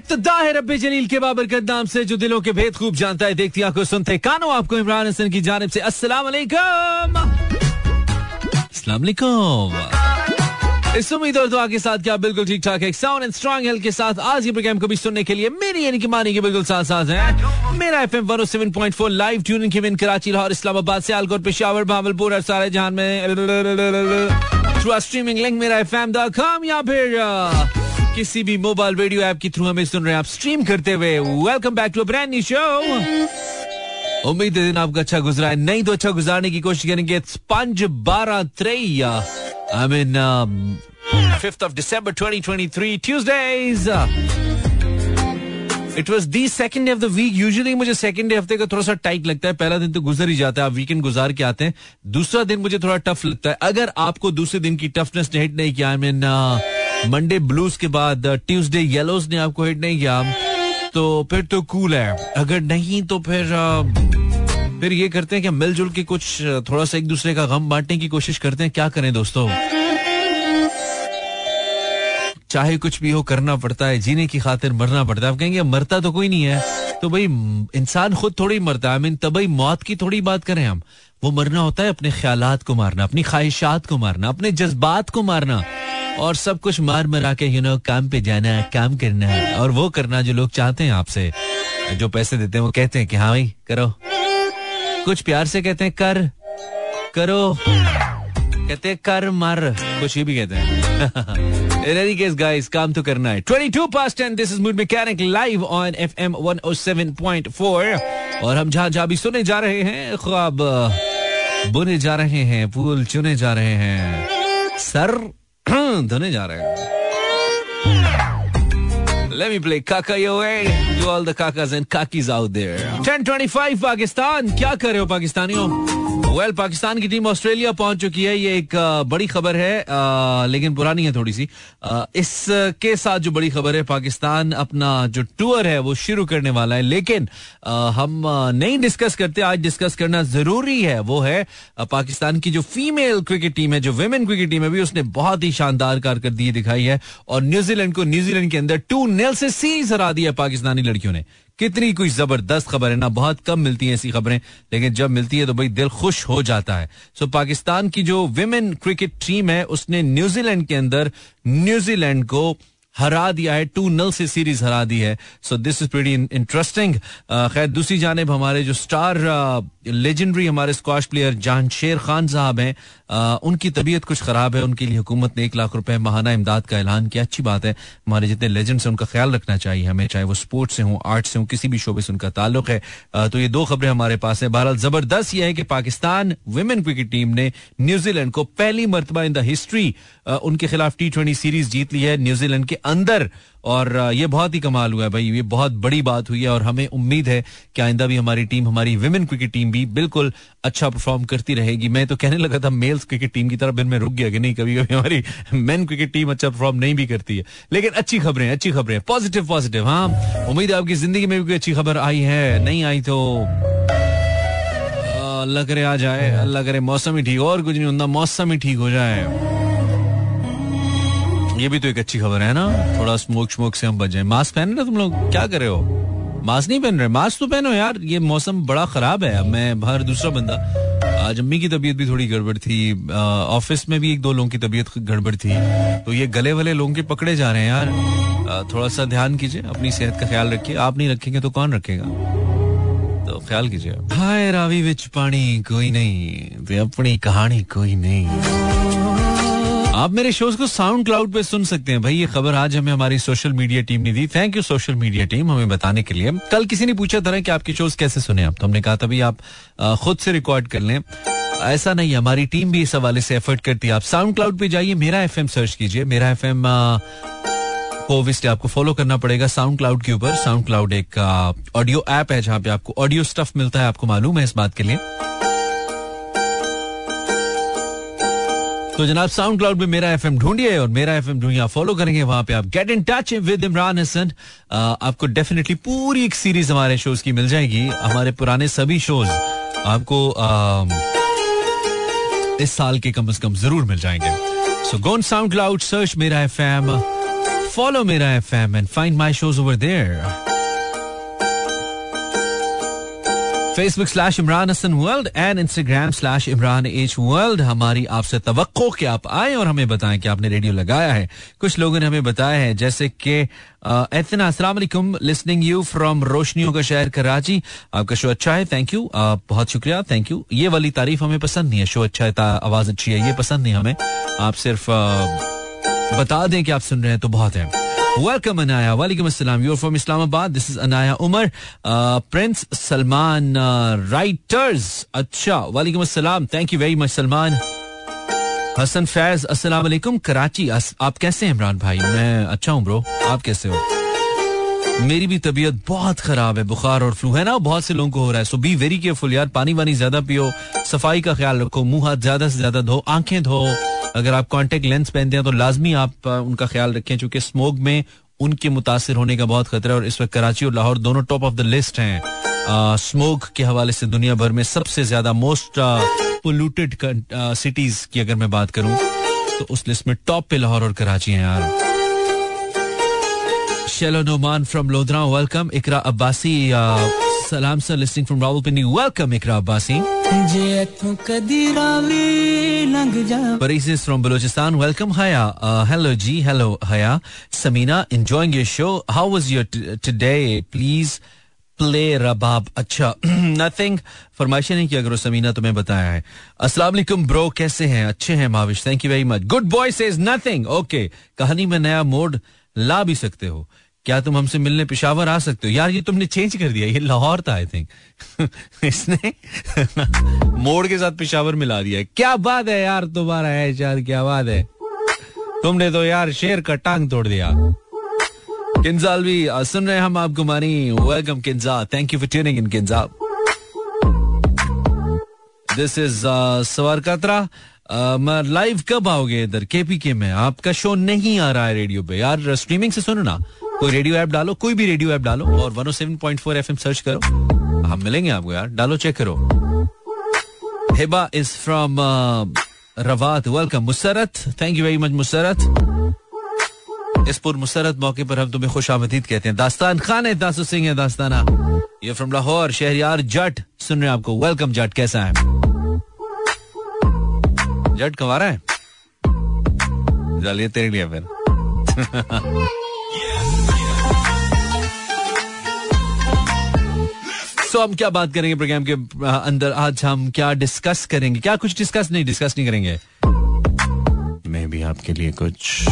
इब्तदा रब्बे जलील के बाबरकत नाम से जो दिलों के भेद खूब जानता है, देखती आँखों सुनते कानो, आपको इमरान हसन की जानब से अस्सलाम वालेकुम इस उम्मीद और दुआ के साथ क्या बिल्कुल ठीक ठाक है। साउंड एंड स्ट्रॉन्ग हेल्थ के साथ आज ये प्रोग्राम को भी सुनने के लिए मेरी यानी कि मानी के बिल्कुल साथ साथ है। मेरा एफएम 107.4 लाइव ट्यूनिंग की कराची, लाहौर, इस्लामाबाद सियालकोट पेशावर, भावलपुर और सारे जहान में। स्ट्रीमिंग लिंक मेरा कॉम या फिर किसी भी मोबाइल रेडियो ऐप के थ्रू हमें सुन रहे हैं। आप स्ट्रीम करते हुए welcome back to brand new show उम्मीद है दिन आपका अच्छा गुजरा है। नहीं तो अच्छा गुजारने की कोशिश करेंगे। पंज बारह त्रेई I mean fifth of December 2023 Tuesdays it was the second day of the week usually मुझे सेकेंड डे हफ़्ते का थोड़ा सा टाइट लगता है। पहला दिन तो गुजर ही जाता है। आप वीकेंड गुजार के आते हैं। दूसरा दिन मुझे थोड़ा टफ लगता है। अगर आपको दूसरे दिन की टफनेस ने हिट नहीं किया आई मीन मंडे ब्लूज के बाद ट्यूसडे येलोज ने आपको हिट नहीं किया। तो फिर तो कूल है। अगर नहीं तो फिर फिर ये करते हैं कि मिलजुल के कुछ थोड़ा सा एक दूसरे का गम बांटने की कोशिश करते हैं। क्या करें दोस्तों? चाहे कुछ भी हो, करना पड़ता है, जीने की खातिर मरना पड़ता है। आप कहेंगे, मरता तो कोई नहीं है। तो भाई, इंसान खुद थोड़ी मरता है। तबई मौत की थोड़ी बात करें हम। वो मरना होता है अपने ख्याल को मारना, अपनी ख्वाहिशात को मारना, अपने जज्बात को मारना। और सब कुछ मार मरा के यू नो काम पे जाना है, काम करना है। और वो करना जो लोग चाहते हैं आपसे। जो पैसे देते हैं, वो कहते हैं कि हाँ भाई, करो। कुछ प्यार से कहते हैं, कर, करो। कहते हैं, कर, मर। कुछ ये भी कहते हैं। In any case, guys, काम तो करना है 22 past 10 this is Mood Mechanic live on FM 107.4 और हम जहाँ जहाँ भी सुने जा रहे हैं ख्वाब बुने जा रहे हैं फूल चुने जा रहे हैं सर धोने जा रहे हैं Let me play Kaka your way to all the kakas and kakis out there. 1025 Pakistan क्या कर रहे हो पाकिस्तानियों वेल पाकिस्तान की टीम ऑस्ट्रेलिया पहुँच चुकी है। ये एक बड़ी खबर है लेकिन पुरानी है थोड़ी सी। इसके साथ जो बड़ी खबर है, पाकिस्तान अपना जो टूर है, वो शुरू करने वाला है। लेकिन हम नहीं डिस्कस करते, आज डिस्कस करना ज़रूरी है। वो है पाकिस्तान की जो फीमेल क्रिकेट टीम है, जो वेमेन क्रिकेट टीम है, भी उसने बहुत ही शानदार कारकर्दगी दिखाई है। और न्यूजीलैंड को न्यूजीलैंड के अंदर टू नेल से सीरीज़ हरा दिया पाकिस्तानी लड़कियों ने। कितनी कोई ज़बरदस्त खबर है ना बहुत कम मिलती हैं ऐसी खबरें, लेकिन जब मिलती है तो भाई दिल खुश हो जाता है। सो पाकिस्तान की जो विमेन क्रिकेट टीम है, उसने न्यूजीलैंड के अंदर न्यूजीलैंड को हरा दिया है टू नल से सीरीज़ हरा दी है। So this is very interesting खैर, दूसरी जानब हमारे जो स्टार लेजेंडरी हमारे squash player Jansher Khan साहब हैं उनकी तबीयत कुछ खराब है उनके लिए हुकूमत ने एक लाख रुपए महाना इमदाद का ऐलान किया। अच्छी बात है हमारे जितने लेजेंड्स हैं उनका ख्याल रखना चाहिए हमें चाहे वो स्पोर्ट्स से हों आर्ट से हों किसी भी शोबे से उनका ताल्लुक है। आ, तो ये दो खबरें हमारे पास है। बहरहाल ज़बरदस्त यह है कि पाकिस्तान वुमेन क्रिकेट टीम ने न्यूजीलैंड को पहली मरतबा इन द हिस्ट्री उनके खिलाफ टी ट्वेंटी सीरीज़ जीत ली है। न्यूजीलैंड के अंदर और ये बहुत ही कमाल हुआ है भाई। ये बहुत बड़ी बात हुई है और हमें उम्मीद है कि आइंदा भी हमारी टीम, हमारी विमेन क्रिकेट टीम भी बिल्कुल अच्छा परफॉर्म करती रहेगी। मैं तो कहने लगा था मेल्स क्रिकेट टीम की तरफ़ में रुक गया कि नहीं कभी कभी हमारी मेन क्रिकेट टीम अच्छा परफॉर्म नहीं भी करती है। लेकिन अच्छी खबरें अच्छी खबरें पॉजिटिव पॉजिटिव हाँ। उम्मीद है आपकी ज़िंदगी में भी कोई अच्छी खबर आई है, नहीं आई तो अल्लाह करे आ जाए अल्लाह करे मौसम ही ठीक और कुछ नहीं होता, मौसम ही ठीक हो जाए। ये भी तो एक अच्छी खबर है ना। थोड़ा स्मोक स्मोक से हम बच। जाए मास्क पहन रहे तुम लोग? क्या कर रहे हो? मास्क नहीं पहन रहे। मास्क तो पहनो यार। ये मौसम बड़ा खराब है। मैं बाहर दूसरा बंदा। आज अम्मी की तबीयत भी थोड़ी गड़बड़ थी। ऑफ़िस में भी एक दो लोगों की तबीयत गड़बड़ थी। तो ये गले वाले लोगों के पकड़े जा रहे हैं यार। आ, थोड़ा सा ध्यान कीजिए। अपनी सेहत का ख्याल रखिए। आप नहीं रखेंगे तो कौन रखेगा? तो ख्याल कीजिए। हाय रावी विच पानी कोई नहीं। अपनी कहानी कोई नहीं। आप मेरे शोज़ को साउंड क्लाउड पे सुन सकते हैं। भाई, ये खबर आज हमें हमारी सोशल मीडिया टीम ने दी। Thank you social media team हमें बताने के लिए। कल किसी ने पूछा था कि आपके शोज़ कैसे सुने आप? तो हमने कहा था, भाई, आप खुद से रिकॉर्ड कर लें। ऐसा नहीं, हमारी टीम भी इस हवाले से एफर्ट करती है। आप साउंड क्लाउड पे जाइए, मेरा एफएम सर्च कीजिए। मेरा एफ़ को आपको फॉलो करना पड़ेगा साउंड क्लाउड के ऊपर। साउंड क्लाउड एक ऑडियो ऐप है जहाँ पे आपको ऑडियो स्टफ़ मिलता है, आपको मालूम है इस बात के लिए। तो जनाब साउंड क्लाउड में मेरा एफएम ढूंढिए और मेरा एफ़ एम ढूंढिए फॉलो करेंगे, वहाँ पे आप get in touch with Imran Hasan आपको डेफिनेटली पूरी एक सीरीज़ हमारे शोज़ की मिल जाएगी। हमारे पुराने सभी शोज़ आपको इस साल के कम से कम ज़रूर मिल जाएँगे। So go on SoundCloud search Mera F Follow Mera FM and find my shows over there. Facebook slash Imran Hasan world and Instagram slash Imran H world हमारी आपसे तो आप आए और हमें बताएँ कि आपने रेडियो लगाया है। कुछ लोगों ने हमें बताया है, जैसे कि वालेकुम लिसनिंग यू फ्रॉम रोशनियों का शहर कराची। आपका शो अच्छा है थैंक यू बहुत शुक्रिया थैंक यू ये वाली तारीफ़ हमें पसंद नहीं है शो अच्छा है आवाज़ अच्छी है, ये पसंद नहीं हमें। आप सिर्फ़ बता दें कि आप सुन रहे हैं तो बहुत है। वेलकम अनाया वालेकुम अस्सलाम you from Islamabad this is Anaya Umar prince Salman writers अच्छा वालेकुम अस्सलाम thank you very much Salman Hasan Faiz अस्सलाम कराची आप कैसे हैं इमरान भाई मैं अच्छा हूँ ब्रो आप कैसे हो मेरी भी तबीयत बहुत खराब है, बुखार और फ्लू। है ना? बहुत से लोगों को हो रहा है सो बी वेरी केयरफुल यार। पानी वानी ज़्यादा पियो, सफ़ाई का ख्याल रखो, मुँह हाथ ज़्यादा से ज़्यादा धो, आँखें धो। अगर आप कॉन्टेक्ट लेंस पहनते हैं तो लाजमी आप उनका ख्याल रखें चूँकि स्मोक में उनके मुतासर होने का बहुत खतरा है और इस वक्त कराची और लाहौर दोनों टॉप ऑफ़ द लिस्ट हैं। स्मोक के हवाले से दुनिया भर में सबसे ज़्यादा मोस्ट पोल्यूटेड सिटीज़ की अगर मैं बात करूँ तो उस लिस्ट में टॉप पे लाहौर और कराची हैं यार। शेलो नोमान फ्रॉम लोधरा वेलकम इकरा अब्बासी सलाम sir listening from Rawalpindi welcome Iqra Abbasi from Balochistan welcome Haya hello ji. Hello Haya Samina enjoying your show how was your today please play Rabab अच्छा नथिंग फरमाइश नहीं की अगर समीना तुम्हें बताया है अस्सलाम वालेकुम ब्रो कैसे हैं अच्छे हैं Mavish thank you very much good boy says nothing okay कहानी में नया मोड ला भी सकते हो क्या तुम हमसे मिलने पिशावर आ सकते हो? यार, ये तुमने चेंज कर दिया, ये लाहौर था आई थिंक इसने मोड़ के साथ पिशावर मिला दिया। क्या बात है यार, तुम्हारा है यार क्या बात है? तुमने तो यार शेर का टांग तोड़ दिया। किंजाल भी सुन रहे हम आपको, Mani welcome Kinza. Thank you for tuning in Kinza. This is Sawar Qatra. Live कब आओगे इधर? केपी के में। आपका शो नहीं आ रहा है रेडियो पे। यार स्ट्रीमिंग से सुनो ना। कोई रेडियो ऐप डालो, कोई भी रेडियो ऐप डालो और 107.4 एफएम सर्च करो। हम मिलेंगे आपको यार, डालो चेक करो। Hiba is from Rawat welcome Musarrat thank you very much Musarrat इस पुर मुसरत मौके पर हम तुम्हें खुश आमदीद कहते हैं। दास्तान खान है, दासु सिंह है, दास्ताना। ये फ्रॉम लाहौर, शहरियार, जट। सुन रहे हैं आपको। वेलकम जट, कैसा है? जट कमा है? चलिए तेरे लिए फिर। सो हम क्या बात करेंगे प्रोग्राम के अंदर? आज हम क्या डिस्कस करेंगे? क्या कुछ डिस्कस नहीं डिस्कस नहीं करेंगे। मैं भी आपके लिए कुछ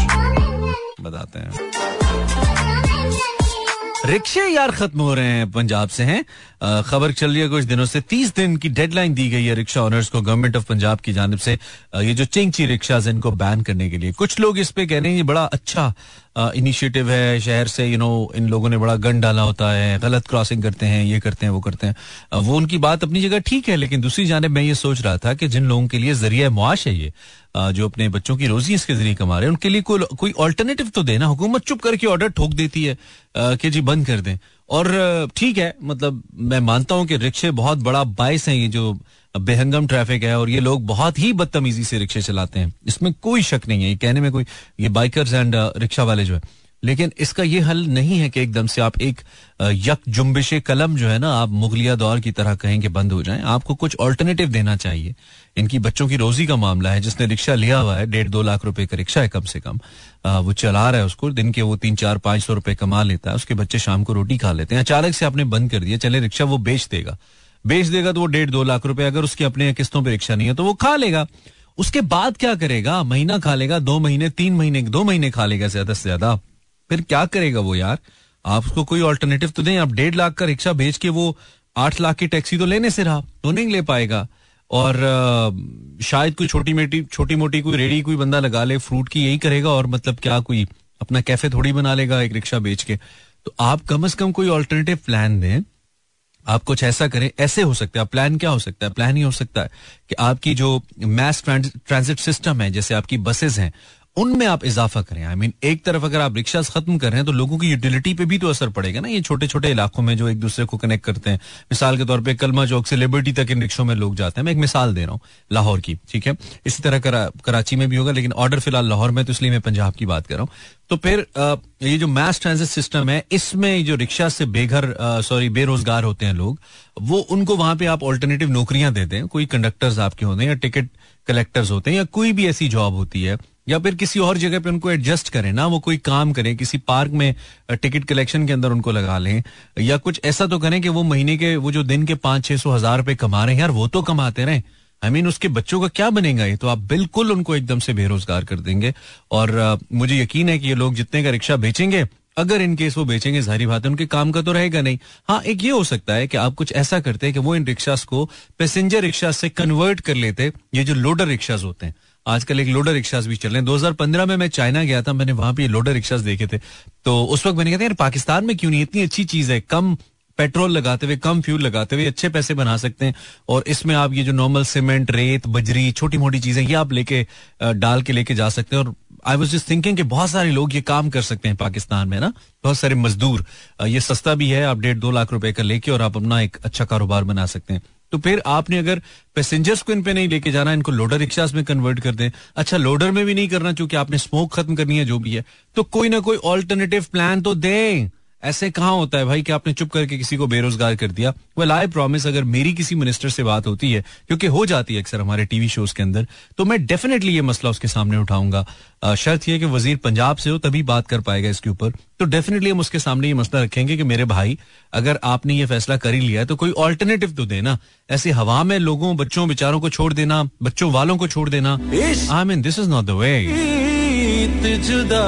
बताते हैं। रिक्शे यार खत्म हो रहे हैं, पंजाब से हैं। खबर चल रही है कुछ दिनों से। तीस दिन की डेडलाइन दी गई है रिक्शा ओनर्स को गवर्नमेंट ऑफ़ पंजाब की जानब से। ये जो चिंगची रिक्शा इनको बैन करने के लिए। कुछ लोग इस पे कह रहे हैं, ये बड़ा अच्छा इनिशिएटिव है। शहर से यू नो इन लोगों ने बड़ा गन डाला होता है। गलत क्रॉसिंग करते हैं, ये करते हैं, वो करते हैं। वो उनकी बात अपनी जगह ठीक है, लेकिन दूसरी जानब मैं ये सोच रहा था कि जिन लोगों के लिए ज़रिया मुआश है ये जो अपने बच्चों की रोजी इसके ज़रिए कमा रहे हैं, उनके लिए कोई कोई ऑल्टरनेटिव तो देना, हुकूमत चुप करके ऑर्डर ठोक देती है कि जी बंद कर दें। और ठीक है मतलब मैं मानता हूँ कि रिक्शे बहुत बड़ा बायस है, ये जो बेहंगम ट्रैफ़िक है, और ये लोग बहुत ही बदतमीजी से रिक्शे चलाते हैं। इसमें कोई शक नहीं है, ये कहने में कोई, ये बाइकर्स एंड रिक्शा वाले जो है। लेकिन इसका ये हल नहीं है कि एकदम से आप एक यक जुम्बिश कलम जो है ना आप मुगलिया दौर की तरह कहें कि बंद हो जाएँ। आपको कुछ ऑल्टरनेटिव देना चाहिए। इनकी बच्चों की रोजी का मामला है जिसने रिक्शा लिया हुआ है डेढ़ दो लाख रुपए का रिक्शा है कम से कम। आ, वो चला रहा है उसको दिन के वो तीन चार पाँच सौ रुपए कमा लेता है उसके बच्चे शाम को रोटी खा लेते हैं। अचानक से आपने बंद कर दिया चले रिक्शा वो बेच देगा। बेच देगा तो वो डेढ़ दो लाख रुपए अगर उसके अपने किस्तों पर रिक्शा नहीं है तो वो खा लेगा। उसके बाद क्या करेगा? महीना खा लेगा दो महीने तीन महीने दो महीने खा लेगा ज़्यादा से ज़्यादा। फिर क्या करेगा वो यार? आप उसको कोई ऑल्टरनेटिव तो दें, आप डेढ़ लाख का रिक्शा बेच के वो आठ लाख की टैक्सी तो लेने से रहा तो नहीं ले पाएगा। और शायद कोई छोटी मोटी छोटी मोटी कोई रेडी कोई बंदा लगा ले फ्रूट की यही करेगा और मतलब क्या कोई अपना कैफ़े थोड़ी बना लेगा एक रिक्शा बेच के। तो आप कम से कम कोई ऑल्टरनेटिव प्लान दें। आप कुछ ऐसा करें, ऐसे हो सकता है। प्लान क्या हो सकता है? प्लान ही हो सकता है कि आपकी जो मैस ट्रांजिट सिस्टम है, जैसे आपकी बसेस हैं उनमें आप इजाफा करें। आई I मीन mean, एक तरफ़ अगर आप रिक्शा खत्म कर रहे हैं तो लोगों की यूटिलिटी पे भी तो असर पड़ेगा ना। ये छोटे छोटे इलाकों में जो एक दूसरे को कनेक्ट करते हैं। मिसाल के तौर पे कलमा चौक से लिबर्टी तक इन रिक्शों में लोग जाते हैं। मैं एक मिसाल दे रहा हूँ लाहौर की ठीक है? इसी तरह करा, कराची में भी होगा लेकिन ऑर्डर फ़िलहाल लाहौर में तो इसलिए मैं पंजाब की बात कर रहा हूँ। तो फिर ये जो मैस ट्रांजिट सिस्टम है इसमें जो रिक्शा से बेघर सॉरी बेरोजगार होते हैं लोग वो उनको वहाँ पे आप ऑल्टरनेटिव नौकरियाँ देते हैं कोई कंडक्टर्स आपके होते हैं या टिकट कलेक्टर्स होते हैं या कोई भी ऐसी जॉब होती है या फिर किसी और जगह पे उनको एडजस्ट करें ना वो कोई काम करें किसी पार्क में टिकट कलेक्शन के अंदर उनको लगा लें या कुछ ऐसा तो करें कि वो महीने के वो जो दिन के पाँच छह सौ हज़ार रुपए कमा रहे हैं यार वो तो कमाते रहे। आई I मीन mean, उसके बच्चों का क्या बनेगा ये? तो आप बिल्कुल उनको एकदम से बेरोजगार कर देंगे। और मुझे यकीन है कि ये लोग जितने का रिक्शा बेचेंगे अगर इन केस वो बेचेंगे सारी बात है उनके काम का तो रहेगा नहीं। हाँ एक ये हो सकता है कि आप कुछ ऐसा करते हैं कि वो इन रिक्शास को पैसेंजर रिक्शा से कन्वर्ट कर लेते ये जो लोडर रिक्शाज होते हैं। आजकल एक लोडर रिक्शास भी चल रहे हैं। 2015 में मैं चाइना गया था, मैंने वहाँ पे लोडर रिक्शास देखे थे। तो उस वक्त मैंने कहा यार, पाकिस्तान में क्यों नहीं? इतनी अच्छी चीज़ है। कम पेट्रोल लगाते हुए, कम फ्यूल लगाते हुए अच्छे पैसे बना सकते हैं। और इसमें आप ये जो नॉर्मल सीमेंट रेत, बजरी छोटी मोटी चीज़ें, ये आप लेके डाल के लेके जा सकते हैं। और आई वॉज़ जस्ट थिंकिंग कि बहुत सारे लोग ये काम कर सकते हैं पाकिस्तान में ना? बहुत सारे मजदूर ये सस्ता भी है, आप डेढ़ दो लाख रुपए का लेके और आप अपना एक अच्छा कारोबार बना सकते हैं। तो फिर आपने अगर पैसेंजर्स को इन पे नहीं लेके जाना, इनको लोडर रिक्शा में कन्वर्ट कर दें। अच्छा लोडर में भी नहीं करना चूँकि आपने स्मोक खत्म करनी है, जो भी है। तो कोई ना कोई ऑल्टरनेटिव प्लान तो दें। ऐसे कहा होता है भाई कि आपने चुप करके किसी को बेरोजगार कर दिया? वेल आई प्रॉमिस अगर मेरी किसी मिनिस्टर से बात होती है क्योंकि हो जाती है अक्सर हमारे टीवी शोज़ के अंदर तो मैं डेफिनेटली ये मसला उसके सामने उठाऊँगा। शर्त यह कि वज़ीर पंजाब से हो तभी बात कर पाएगा इसके ऊपर। तो डेफिनेटली हम उसके सामने ये मसला रखेंगे कि मेरे भाई अगर आपने ये फैसला कर ही लिया है तो कोई ऑल्टरनेटिव तो देना। ऐसे हवा में लोगों बच्चों बेचारों को छोड़ देना बच्चों वालों को छोड़ देना। I mean this is not the way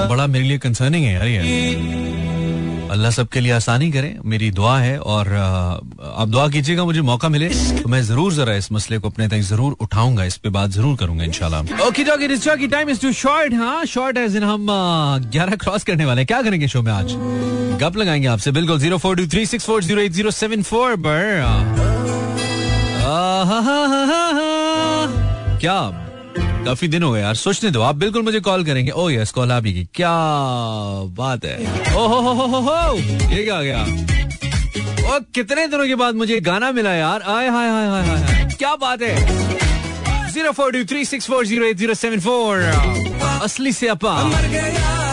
बड़ा मेरे लिए कंसर्निंग है यार अल्लाह सबके लिए आसानी करे। मेरी दुआ है और आप दुआ कीजिएगा, मुझे मौका मिले। तो मैं ज़रूर जरा इस मसले को अपने तक ज़रूर उठाऊँगा। इस पे बात ज़रूर करूँगा, इंशाल्लाह। ओके डॉगी हाँ इन क्रॉस करने वाले क्या करेंगे शो में आज? गप लगाएँगे आपसे। बिल्कुल zero four two three six four zero eight zero seven four पर क्या काफ़ी दिन हो गए यार सोचने दो आप बिल्कुल मुझे कॉल करेंगे। ओ यस कॉल आप ही क्या बात है। ओ हो हो हो हो, हो ये क्या गया? ओ कितने दिनों के बाद मुझे गाना मिला यार। आय हाय हाय हाय हाय क्या बात है। Zero four two three six four zero eight zero seven four असली स्यापा।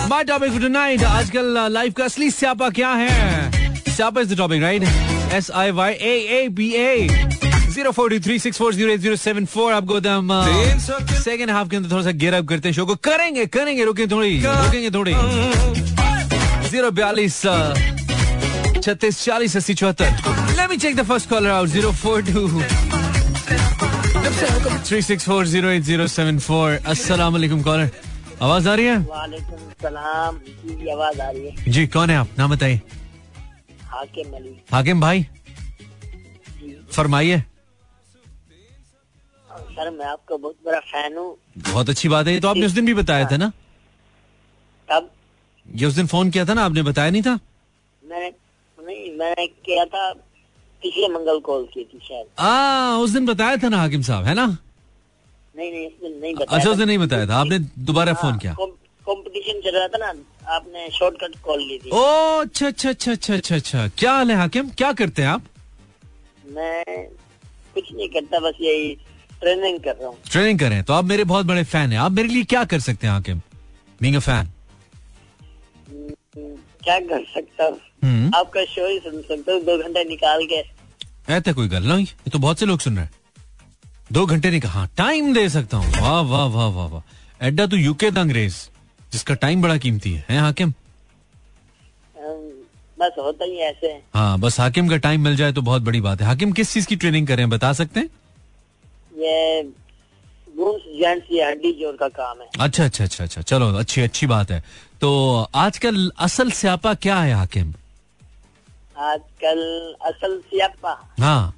माय टॉपिक फॉर टुनाइट आजकल लाइफ का असली स्यापा क्या है? स्यापा is the topic right S I Y A A B A zero four two three six four zero zero seven four आपको हम सेकेंड हाफ़ के अंदर थोड़ा सा गेयर अप करते हैं शो को। करेंगे करेंगे रुके थोड़ी रुकेंगे थोड़ी। ज़ीरो बयालीस छत्तीस चालीस अस्सी चौहत्तर। Let me check the first caller out zero four two three six four zero eight zero seven four अस्सलाम वालेकुम कॉलर आवाज़ आ रही है? सलाम। जी आवाज़ आ रही है। जी कौन है आप? नाम बताइए। हाकिम अली। हाकिम भाई? फरमाइए। सर मैं आपका बहुत बड़ा फ़ैन हूँ। बहुत अच्छी बात है तो आपने उस दिन भी बताया था ना? तब ये उस दिन फ़ोन किया था ना आपने बताया नहीं था? मैंने नहीं मैंने किया था पिछले मंगल कॉल की थी शायद। आ उस दिन बताया था ना हाकिम साहब है ना? नहीं नहीं उस दिन नहीं बताया अच्छा उस दिन नहीं बताया था आपने दोबारा हाँ, फ़ोन किया। कंपटीशन चल रहा था ना आपने शॉर्टकट कॉल ली थी। ओ अच्छा अच्छा अच्छा अच्छा अच्छा अच्छा क्या हाल है हाकिम? क्या करते हैं आप? मैं कुछ नहीं करता बस यही ट्रेनिंग कर रहा हूँ। ट्रेनिंग कर रहे हैं। तो आप मेरे बहुत बड़े फ़ैन हैं। आप मेरे लिए क्या कर सकते हैं हाकिम बीइंग अ फ़ैन क्या कर सकता हूँ? आपका शो ही सुन सकता हूँ। दो घंटे निकाल के। ऐसा कोई गल नहीं। ये तो बहुत से लोग सुन रहे हैं। दो घंटे निकाल हाँ टाइम दे सकता हूँ। वाह वाह वाह वाह वाह। एड्डा तो यूके का अंग्रेज़ जिसका टाइम बड़ा कीमती है, है हाकिम बस होता ही ऐसे हाँ। बस हाकिम का टाइम मिल जाए तो बहुत बड़ी बात है। हाकिम किस चीज़ की ट्रेनिंग करें बता सकते हैं? ये हड्डी जोड़ का काम है। अच्छा अच्छा अच्छा अच्छा। चलो अच्छी अच्छी बात है। तो आजकल असल स्यापा क्या है हाकिम? आजकल असल स्यापा? हाँ।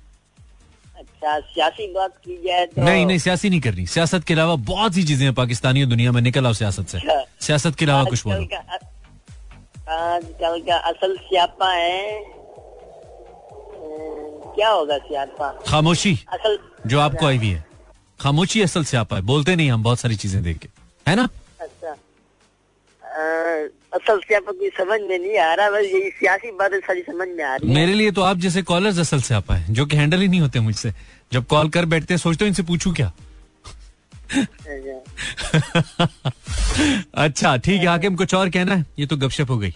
अच्छा सियासी बात की जाए तो नहीं नहीं सियासी नहीं करनी। सियासत के अलावा बहुत सी चीज़ें पाकिस्तानी दुनिया में। निकल आओ सियासत से। अच्छा। सियासत के अलावा कुछ बोलो। आजकल का असल स्यापा है क्या होगा स्यापा खामोशी असल जो आपको आई हुई है। खामोशी असल स्यापा है। बोलते नहीं हम बहुत सारी चीज़ें देख के। है ना? अच्छा। असल से आपको कोई समझ में नहीं आ रहा बस यही सियासी बातें सारी समझ में आ रही है। मेरे लिए तो आप जैसे कॉलर्स असल से आपा है जो कि हैंडल ही नहीं होते मुझसे। जब कॉल कर बैठते हैं सोचते हो इनसे पूछूँ क्या? अच्छा। ठीक है। हाकिम कुछ और कहना है? ये तो गपशप हो गई।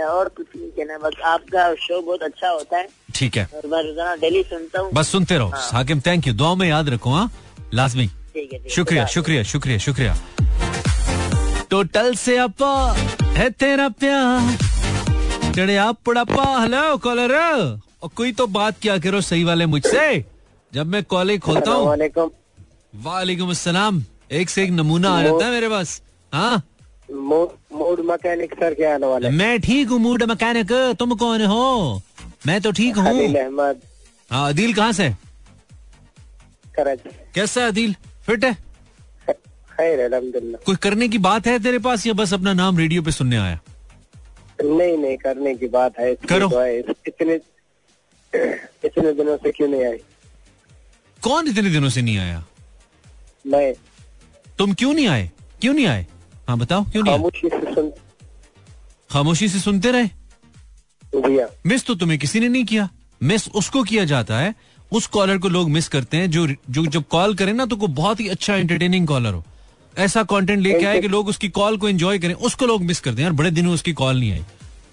और कुछ नहीं कहना बस आपका शो बहुत अच्छा होता है। ठीक है। और मैं रोज़ाना डेली सुनता हूँ। बस सुनते रहो। हाकिम थैंक यू दुआ में याद रखो हाँ। लाजमी। ठीक है शुक्रिया शुक्रिया शुक्रिया शुक्रिया। टोटल से अपा है तेरा प्यार। चढ़िया पड़ापा हेलो कॉलर और कोई तो बात क्या करो सही वाले मुझसे। जब मैं कॉलेज खोलता हूँ। वालेकुम। अस्सलाम एक से एक नमूना आ जाता है मेरे पास। हाँ? मूड मैकेनिक सर क्या आने वाले मैं ठीक हूँ मूड मैकेनिक तुम कौन हो? मैं तो ठीक हूँ। अहमद। हाँ अदील कहाँ से? कराची कैसा अदील? फिट है? कोई करने की बात है तेरे पास या बस अपना नाम रेडियो पे सुनने आया? नहीं नहीं करने की बात है। करो। तो है। इतने इतने दिनों से क्यों नहीं आई? कौन इतने दिनों से नहीं आया? मैं। तुम क्यों नहीं आए? क्यों नहीं आए? हाँ बताओ क्यों नहीं खामोशी से सुन खामोशी से सुनते रहे? मिस तो तुम्हें किसी ने नहीं किया। मिस उसको किया जाता है। उस कॉलर को लोग मिस करते हैं जो जो जब कॉल करें ना तो को बहुत ही अच्छा एंटरटेनिंग कॉलर हो। ऐसा कंटेंट लेके आए कि लोग उसकी कॉल को एंजॉय करें उसको लोग मिस करते हैं। यार बड़े दिनों उसकी कॉल नहीं आई।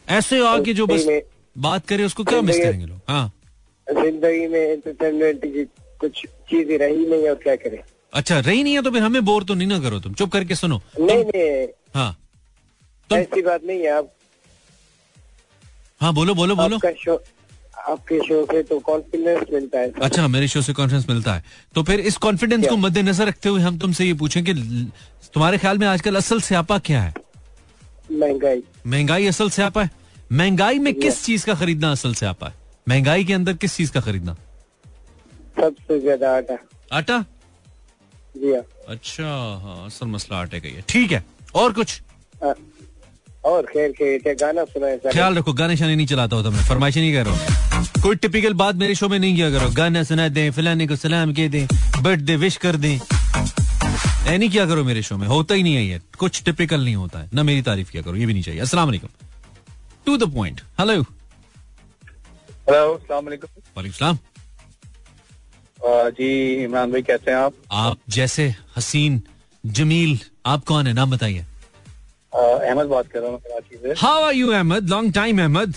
ऐसे आके जो बस बात करे उसको क्या मिस करेंगे लोग? हाँ। ज़िंदगी में एंटरटेनमेंट कुछ चीज़ रही नहीं और क्या करें? अच्छा रही नहीं है तो फिर हमें बोर तो नहीं ना करो तुम। चुप करके सुनो। नहीं नहीं। हाँ। तुम- ऐसी बात नहीं है आप हाँ बोलो बोलो बोलो। आपका शो आपके शो से तो कॉन्फिडेंस मिलता है अच्छा मेरे शो से कॉन्फिडेंस मिलता है। तो फिर इस कॉन्फिडेंस को मद्देनजर रखते हुए हम तुमसे ये पूछें कि तुम्हारे ख्याल में आजकल असल स्यापा क्या है? महँगाई। महँगाई असल स्यापा है? महँगाई में किस चीज़ का खरीदना असल स्यापा है? महँगाई के अंदर किस चीज़ का खरीदना? सबसे ज़्यादा आटा। आटा? अच्छा हाँ असल मसला आटे का ही है। ठीक है और कुछ? हाँ। और खैर के गाना सुनाए ख्याल रखो गाने शाने नहीं चलाता होता मैं फरमाइश नहीं कर रहा हूँ। कोई टिपिकल बात मेरे शो में नहीं किया करो। गाना सुना दें फलाने को सलाम कह दें बर्थडे विश कर दें। ऐ नहीं किया करो मेरे शो में होता ही नहीं है ये। कुछ टिपिकल नहीं होता है। ना मेरी तारीफ़ किया करो ये भी नहीं चाहिए। अस्सलाम वालेकुम। To the point hello hello सलाम वालेकुम। वालेकुम सलाम। जी इमरान भाई कैसे हैं आप? आप जैसे हसीन जमील आप कौन है? नाम बताइए। अहमद बात कर रहा हूँ कराची से। How are you Ahmed? Long time Ahmed.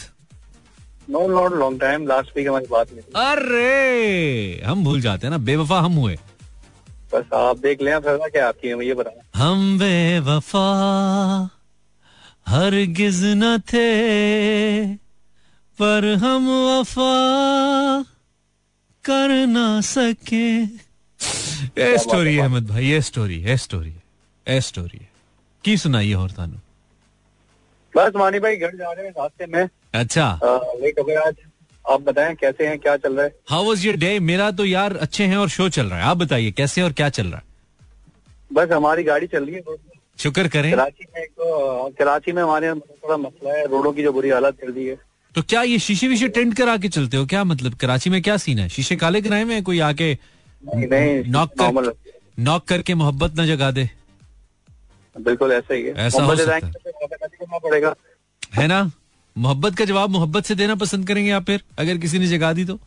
No not long time last week हमारी बात नहीं अरे हम भूल जाते हैं ना। बेवफा हम हुए। बस आप देख लें फिर क्या आपकी है मुझे बताएँ। हम बेवफा हरगिज न थे पर हम वफा। कर ना सके। ये स्टोरी है अहमद भाई ये स्टोरी है स्टोरी है ये स्टोरी है। की सुनाइए और तानू? बस मानी भाई घर जा रहे हैं रास्ते में। अच्छा। लेट हो गया आज। आप बताएँ कैसे हैं क्या चल रहा है? हाउ वाज योर डे मेरा तो यार अच्छे हैं और शो चल रहा है। आप बताइए कैसे और क्या चल रहा है? बस हमारी गाड़ी चल रही है शुक्र करें। कराची में तो कराची में हमारे यहाँ थोड़ा मसला है रोडों की जो बुरी हालत कर दी है। तो क्या ये शीशे विशे टेंट करा के चलते हो? क्या मतलब? कराची में क्या सीन है? शीशे काले कराए में कोई आके नॉक कर नॉक करके मोहब्बत न जगा दे? बिल्कुल ऐसा ही है। ऐसा हो सकता तो है ना? मोहब्बत का जवाब मोहब्बत से देना पसंद करेंगे आप फिर अगर किसी ने जगा दी तो।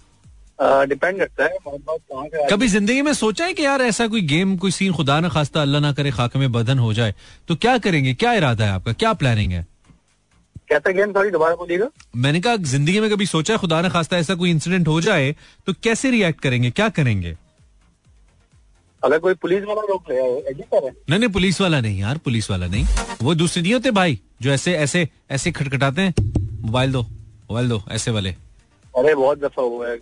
डिपेंड करता है कभी ज़िंदगी में सोचा है कि यार ऐसा कोई गेम कोई सीन खुदा ना खास्ता अल्लाह ना करे खाक में बदन हो जाए तो क्या करेंगे? क्या इरादा है आपका? क्या प्लानिंग है? कैसा गेम सॉरी दोबारा बोलिएगा। मैंने कहा ज़िंदगी में कभी सोचा है खुदा ना खास्ता ऐसा कोई इंसिडेंट हो जाए तो कैसे रिएक्ट करेंगे? क्या करेंगे? अगर कोई पुलिस वाला रोक ले है। नहीं नहीं पुलिस वाला नहीं यार पुलिस वाला नहीं। वो दूसरे नहीं होते भाई जो ऐसे ऐसे ऐसे खटखटाते हैं। मोबाइल दो मोबाइल दो ऐसे वाले। अरे बहुत दफ़ा हुआ है।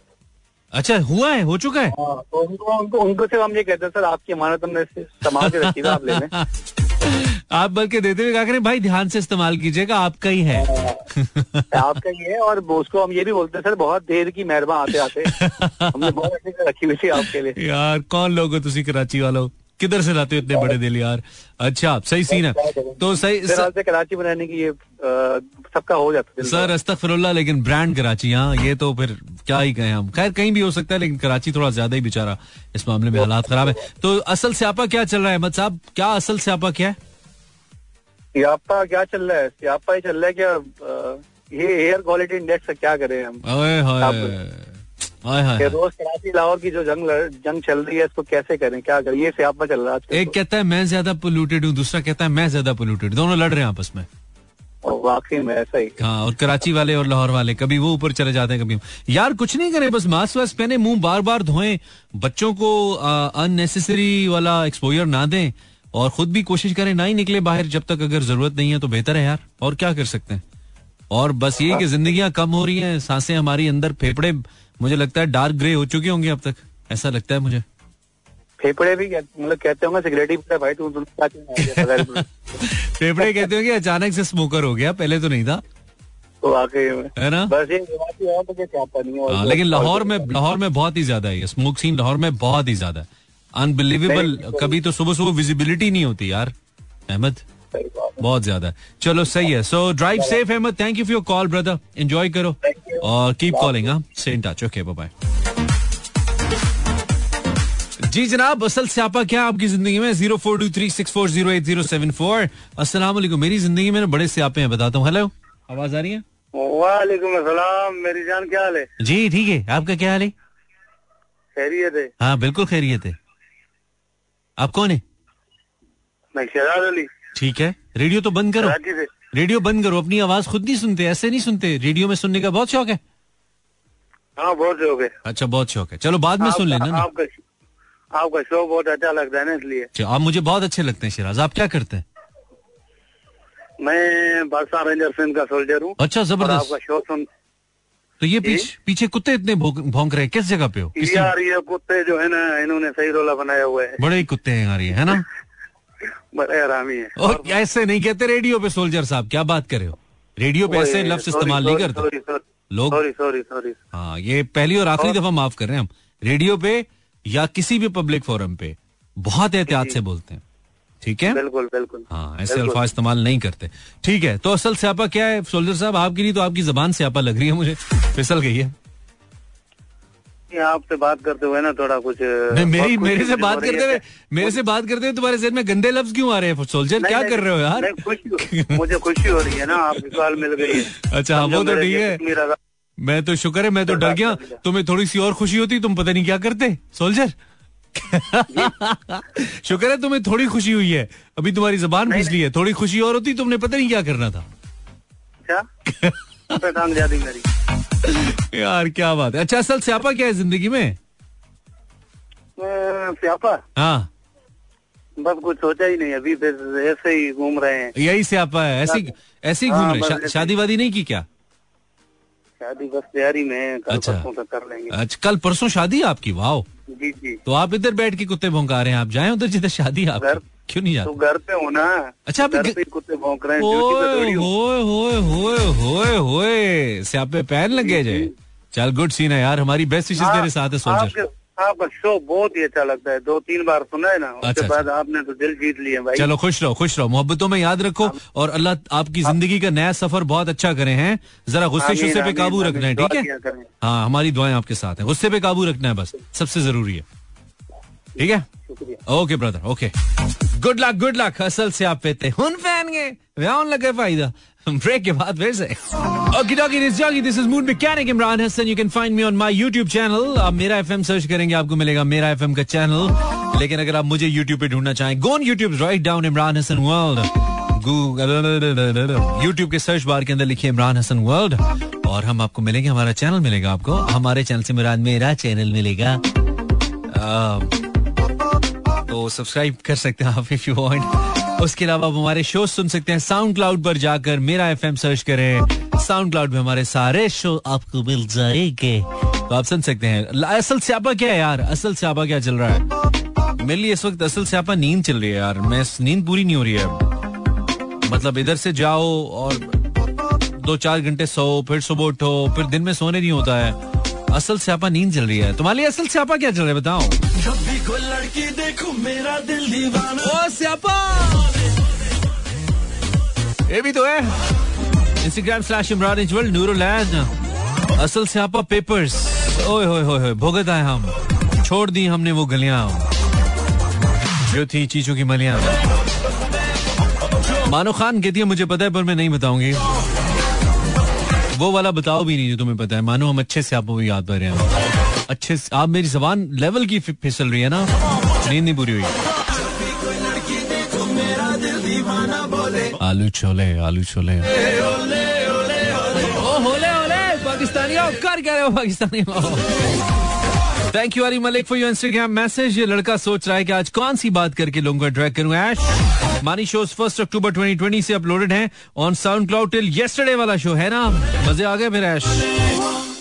अच्छा हुआ है हो चुका है? हाँ, तो उनको उनको उनको से हम ये कहते हैं सर आपकी अमानत हमने संभाल के रखी आप ले लें। आप बल्कि देते हुए कहा करें भाई ध्यान से इस्तेमाल कीजिएगा आपका ही है। आपका ये है और उसको हम ये भी बोलते हैं सर बहुत देर की मेहरबान आते आते। हमने बहुत रखी हुई थी आपके लिए। यार कौन लोग हो तुसी कराची वालों? किधर से लाते हो इतने बड़े दिल यार? अच्छा सही सीन है। तो सही से कराची बनाने की ये सबका हो जाता है सर अस्तगफिरुल्लाह लेकिन ब्रांड कराची हाँ ये तो फिर क्या ही कहें हम। खैर कहीं भी हो सकता है लेकिन कराची थोड़ा ज़्यादा ही बेचारा इस मामले में हालात खराब है। तो असल स्यापा क्या चल रहा है? अहमद साहब क्या असल स्यापा क्या है? सियापा क्या चल रहा है? सियापा ही चल रहा है क्या? ये एयर क्वालिटी इंडेक्स से क्या करें हम? रोज कराची लाहौर की जो जंग जंग चल रही है इसको कैसे करें? क्या करें? ये सियापा चल रहा है एक तो। कहता है मैं ज़्यादा पोल्यूटेड हूँ। दूसरा कहता है मैं ज़्यादा पोल्यूटेड दोनों लड़ रहे हैं आपस में। और वाकई में ऐसा ही। हाँ और कराची वाले और लाहौर वाले कभी वो ऊपर चले जाते हैं कभी यार कुछ नहीं करें बस मास्क वास्क पहने मुँह बार बार धोएँ बच्चों को अननेसेसरी वाला एक्सपोजर ना दें। और खुद भी कोशिश करें ना ही निकले बाहर जब तक अगर ज़रूरत नहीं है तो बेहतर है यार। और क्या कर सकते हैं? और बस ये कि जिंदगियाँ कम हो रही हैं साँसें हमारी अंदर फेफड़े मुझे लगता है डार्क ग्रे हो चुके होंगे अब तक। ऐसा लगता है मुझे। फेफड़े भी मतलब कहते होंगे सिगरेट ही भाई तू तू बगैर- फेफड़े कहते हो कि अचानक से स्मोकर हो गया पहले तो नहीं था। तो है ना? बस ये तो नहीं है जो- लेकिन लाहौर में लाहौर में बहुत ही ज़्यादा है स्मोक सीन लाहौर में बहुत ही ज़्यादा है। अनबिलीवेबल कभी तो सुबह सुबह विजिबिलिटी नहीं होती यार। अहमद। बहुत ज़्यादा। चलो सही है। So drive safe Ahmed. Thank you for your call brother enjoy करो। और कीप कॉलिंग हाँ? Stay in touch okay bye जी जनाब असल स्यापा क्या आपकी ज़िंदगी में? Zero four two three six four zero eight zero seven four. असला मेरी ज़िंदगी में बड़े स्यापे हैं बताता हूँ। हेलो आवाज़ आ रही है? वालेकुम अस्सलाम। मेरी जान क्या हाल है? जी ठीक है। आपका क्या हाल है? खैरियत है। हाँ बिल्कुल खैरियत है। आप कौन है? अली ठीक है। रेडियो तो बंद करो। रेडियो बंद करो। अपनी आवाज़ खुद नहीं सुनते ऐसे नहीं सुनते। रेडियो में सुनने का बहुत शौक है। हाँ बहुत हो। गए अच्छा बहुत शौक है। चलो बाद में सुन लेना आपका आपका शो बहुत अच्छा लगता है ना इसलिए। अच्छा, आप मुझे बहुत अच्छे लगते हैं शिराज। आप क्या करते हैं? मैं पाकिस्तान रेंजर फ़िल्म का सोल्जर हूँ। अच्छा ज़बरदस्त। आपका शो सुन तो ये पीछे पीछे कुत्ते इतने भौंक रहे हैं किस जगह पे हो? किस यार ये कुत्ते जो है ना इन्होंने सही रोला बनाया हुआ है। बड़े ही कुत्ते हैं यार ये है ना? बड़े आरामी है। और ऐसे नहीं कहते रेडियो पे सोल्जर साहब क्या बात कर रहे हो? रेडियो पे ऐसे लफ्ज इस्तेमाल नहीं करते। लोग सॉरी सॉरी सॉरी हाँ ये पहली और आखिरी दफ़ा माफ़ कर रहे हैं हम। रेडियो पे या किसी भी पब्लिक फोरम पे बहुत एहतियात से बोलते हैं। ठीक है? बिल्कुल बिल्कुल। हाँ ऐसे अल्फाज इस्तेमाल नहीं करते। ठीक है तो असल स्यापा क्या है? सोल्जर साहब आपकी नहीं तो आपकी जबान स्यापा लग रही है मुझे। फिसल गई है। आपसे बात करते हुए ना थोड़ा कुछ नहीं, मेरी बहुत मेरे कुछ से बात करते हुए मेरे से बात करते हुए तुम्हारे जहन में गंदे लफ्ज क्यों आ रहे हैं? सोल्जर क्या कर रहे हो यार? खुशी मुझे खुशी हो रही है ना आपकी कॉल मिल गई है। अच्छा हाँ, वो तो ठीक है। मैं तो शुक्र है मैं तो डर गया। तुम्हें थोड़ी सी और खुशी होती तुम पता नहीं क्या करते? सोल्जर? शुक्र है तुम्हें थोड़ी खुशी हुई है। अभी तुम्हारी जबान फिसली है। थोड़ी खुशी और होती तुमने पता नहीं क्या करना था। अच्छा मेरी। यार क्या बात है। अच्छा असल स्यापा क्या है ज़िंदगी में? स्यापा? हाँ। बस कुछ सोचा ही नहीं अभी फिर ऐसे ही घूम रहे हैं। यही स्यापा है। ऐसी ऐसे ही। घूम हाँ, रहे शादी वादी नहीं की क्या? शादी बस तैयारी में है, कल अच्छा। परसों तक कर लेंगे। अच्छा कल परसों शादी है आपकी? वाह जी जी। तो आप इधर बैठ के कुत्ते भोंका रहे हैं? आप जाए उधर जिधर शादी आप क्यों नहीं तो जाते घर पे हो ना। अच्छा, आप घर पे कुत्ते भोंक रहे हैं होए होए होए पैन लगे जाए चल गुड सीन है यार। हमारी बेस्ट विशेष तेरे साथ है सोल्जर शो बहुत ही अच्छा लगता है। दो तीन बार सुना है ना उसके अच्छा, बाद आपने तो दिल जीत लिए भाई। चलो खुश रहो खुश रहो। मोहब्बतों में याद रखो और अल्लाह आपकी ज़िंदगी का नया सफ़र बहुत अच्छा करे हैं। जरा गुस्से शुस्से पे काबू रखना है ठीक है? हाँ हमारी दुआएँ आपके साथ है। गुस्से पे काबू रखना है बस सबसे ज़रूरी है। ठीक है? शुक्रिया। Okay brother okay. Good luck good luck असल से आप पेते हुन फ़ैन गए लगे फ़ायदा। ब्रेक के बाद फिर से। Okay doggy this joggy this is mood mechanic Imran Hasan you can find me on my YouTube channel आप मेरा एफएम सर्च करेंगे, आपको मिलेगा मेरा एफएम का चैनल लेकिन अगर आप मुझे YouTube पे ढूंढना चाहें go on YouTube write down Imran Hasan world YouTube के सर्च बार के अंदर लिखिए इमरान हसन वर्ल्ड और हम आपको मिलेंगे, हमारा चैनल मिलेगा आपको. हमारे चैनल से इमरान मेरा चैनल मिलेगा. तो सब्सक्राइब कर सकते हैं आप इफ़ यू वांट उसके अलावा आप हमारे शो सुन सकते हैं साउंड क्लाउड पर जाकर मेरा एफएम सर्च करें। साउंड क्लाउड में हमारे सारे शो आपको मिल जाएँगे। तो आप सुन सकते हैं। असल स्यापा क्या है यार? असल स्यापा क्या चल रहा है? मेरे लिए इस वक्त असल स्यापा नींद चल रही है यार। मैं नींद पूरी नहीं हो रही है। मतलब इधर से जाओ और दो चार घंटे सो, फिर सुबह उठो, फिर दिन में सोने नहीं होता है। असल स्यापा नींद चल रही है। तुम्हारे असल स्यापा क्या चल रहा है, बताओ। जब भी कोई लड़की देखूँ मेरा दिल दीवाना ओ, स्यापा! ये भी तो है। इंस्टाग्राम स्लैश इमरान इजवल नूरुलैन असल स्यापा पेपर्स ओए, होए होए होए, भुगत आए हम। छोड़ दी हमने वो गलियाँ। जो थी चीचों की मलियाँ। मानो खान कहती है, मुझे पता है, पर मैं नहीं बताऊँगी। वो वाला बताओ भी नहीं जो तुम्हें पता है। मानो हम अच्छे से आपको याद कर रहे हैं। अच्छे से आप मेरी जबान लेवल की फिसल रही है ना? नींद नहीं पूरी हुई। आलू छोले आलू छोले। पाकिस्तानियों, कर कह रहे हो, पाकिस्तानियों? Thank you Ali Malik for your Instagram message ये लड़का सोच रहा है कि आज कौन सी बात करके लोगों को ड्रैग करूँ ऐश मानी शोज़ फ़र्स्ट अक्टूबर 2020 से अपलोडेड हैं on SoundCloud till yesterday वाला शो है ना मज़े आ गए फिर ऐश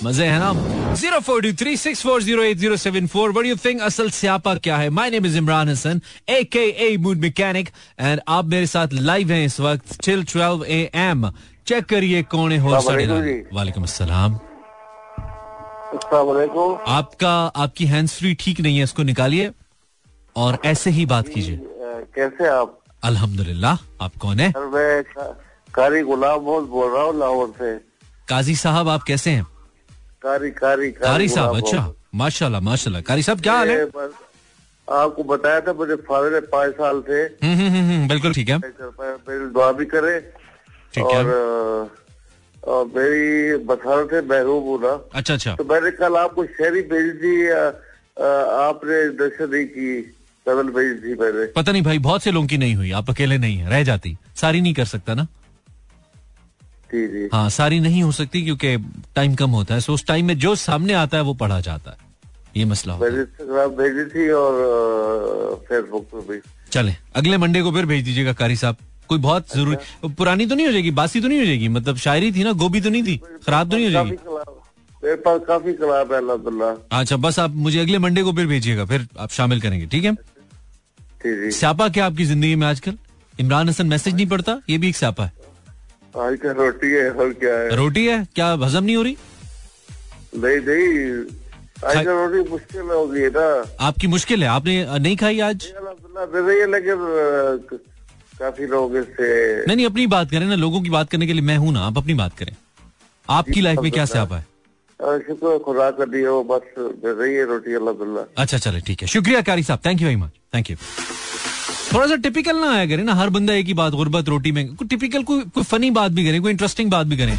मज़े है ना zero four two three six four zero eight zero seven four what you think असल स्यापा क्या है my name is Imran Hasan A K A mood mechanic and आप मेरे साथ लाइव हैं इस वक्त till twelve A M check करिए कौन है नौ। वालेकुम अस्सलाम आपका आपकी हैंड्स फ्री ठीक नहीं है इसको निकालिए और ऐसे ही बात कीजिए। कैसे आप? अल्हम्दुलिल्लाह आप कौन है? मैं कारी गुलाब बहुत बोल रहा हूँ लाहौर से। काजी साहब आप कैसे हैं? कारी कारी कारी साहब अच्छा। माशाल्लाह माशाल्लाह। कारी साहब क्या हाल है? आपको बताया था मुझे फादर है पाँच साल थे हम्म हम्म हम्म, बिल्कुल ठीक है। दुआ भी करे और मेरी बसारत है महबूबूना अच्छा अच्छा। तो मैंने कल आपको शहरी भेज दी या आपने दर्शन नहीं की कदल भेज दी मैंने। पता नहीं भाई बहुत से लोगों की नहीं हुई आप अकेले नहीं है रह जाती। सारी नहीं कर सकता ना? जी जी। हाँ सारी नहीं हो सकती क्योंकि टाइम कम होता है सो उस टाइम में जो सामने आता है वो पढ़ा जाता है। ये मसला है। भेजी थी और फेसबुक पे भी। चले अगले मंडे को फिर भेज दीजिएगा कारी साहब। कोई बहुत ज़रूरी पुरानी तो नहीं हो जाएगी बासी तो नहीं हो जाएगी? मतलब शायरी थी ना गोभी तो नहीं थी? खराब तो नहीं हो जाएगी? मेरे पास काफ़ी कलाम है अल्लाह अच्छा बस आप मुझे अगले मंडे को फिर भेजिएगा फिर आप शामिल करेंगे ठीक है? स्यापा क्या आपकी ज़िंदगी में आजकल? इमरान हसन मैसेज नहीं पड़ता ये भी एक स्यापा है। रोटी है और क्या है? रोटी है? क्या हजम नहीं हो रही? नहीं नहीं। आज का रोटी मुश्किल हो गई है ना। आपकी मुश्किल है? आपने नहीं खाई आज? लेकिन काफ़ी लोग इससे नहीं नहीं अपनी बात करें ना लोगों की बात करने के लिए मैं हूँ ना आप अपनी बात करें। आपकी लाइफ में क्या स्यापा है? शुक्र खुदा कर दियो बस रही है रोटी अल्हम्दुलिल्लाह। अच्छा चले ठीक है। शुक्रिया कारी साहब thank you very much thank you थोड़ा सा टिपिकल ना आया करे ना हर बंदा एक ही बात गुर्बत रोटी में कोई टिपिकल कोई कोई फनी बात भी करे कोई इंटरेस्टिंग बात भी करे।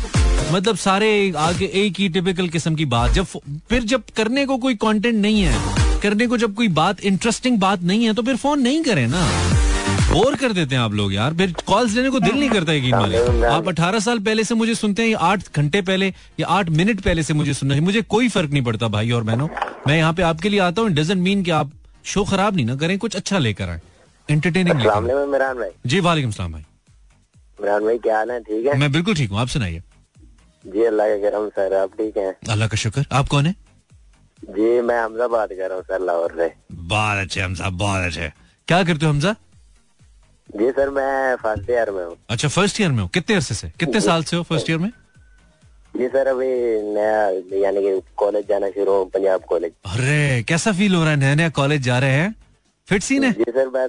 मतलब सारे आगे एक ही टिपिकल किस्म की बात जब फिर जब करने को कोई कंटेंट नहीं है करने को जब कोई बात इंटरेस्टिंग बात नहीं है तो फिर फ़ोन नहीं करें ना। बोर कर देते हैं आप लोग यार। फिर कॉल्स लेने को दिल नहीं करता यकीन वाले आप 18 साल पहले से मुझे सुनते हैं या आठ घंटे पहले या आठ मिनट पहले से मुझे सुनना है। मुझे कोई फ़र्क नहीं पड़ता भाई और बहनों। मैं यहाँ पे आपके लिए आता हूँ। डजेंट मीन कि आप शो खराब नहीं ना करें कुछ अच्छा लेकर आए। एंटरटेनिंग भाई। जी वालेकुम सलाम भाई। इमरान भाई क्या हाल है? ठीक है? मैं बिल्कुल ठीक हूँ। आप सुनाइए। जी अल्लाह का करम सर आप ठीक हैं? अल्लाह का शुक्र। आप कौन है? जी मैं हमजा बात कर रहा हूँ सर लाहौर से। बहुत अच्छे हम साहब बहुत अच्छे। क्या करते हो हमजा? जी सर मैं फ़र्स्ट ईयर में हूँ। अच्छा फ़र्स्ट ईयर में हो? कितने अरसे से? कितने साल से हो फ़र्स्ट ईयर में? जी सर अभी नया यानी कि कॉलेज जाना शुरू हूँ पंजाब कॉलेज अरे कैसा फील हो रहा है? नया नया कॉलेज जा रहे हैं? फिट सीन है? जी सर मैं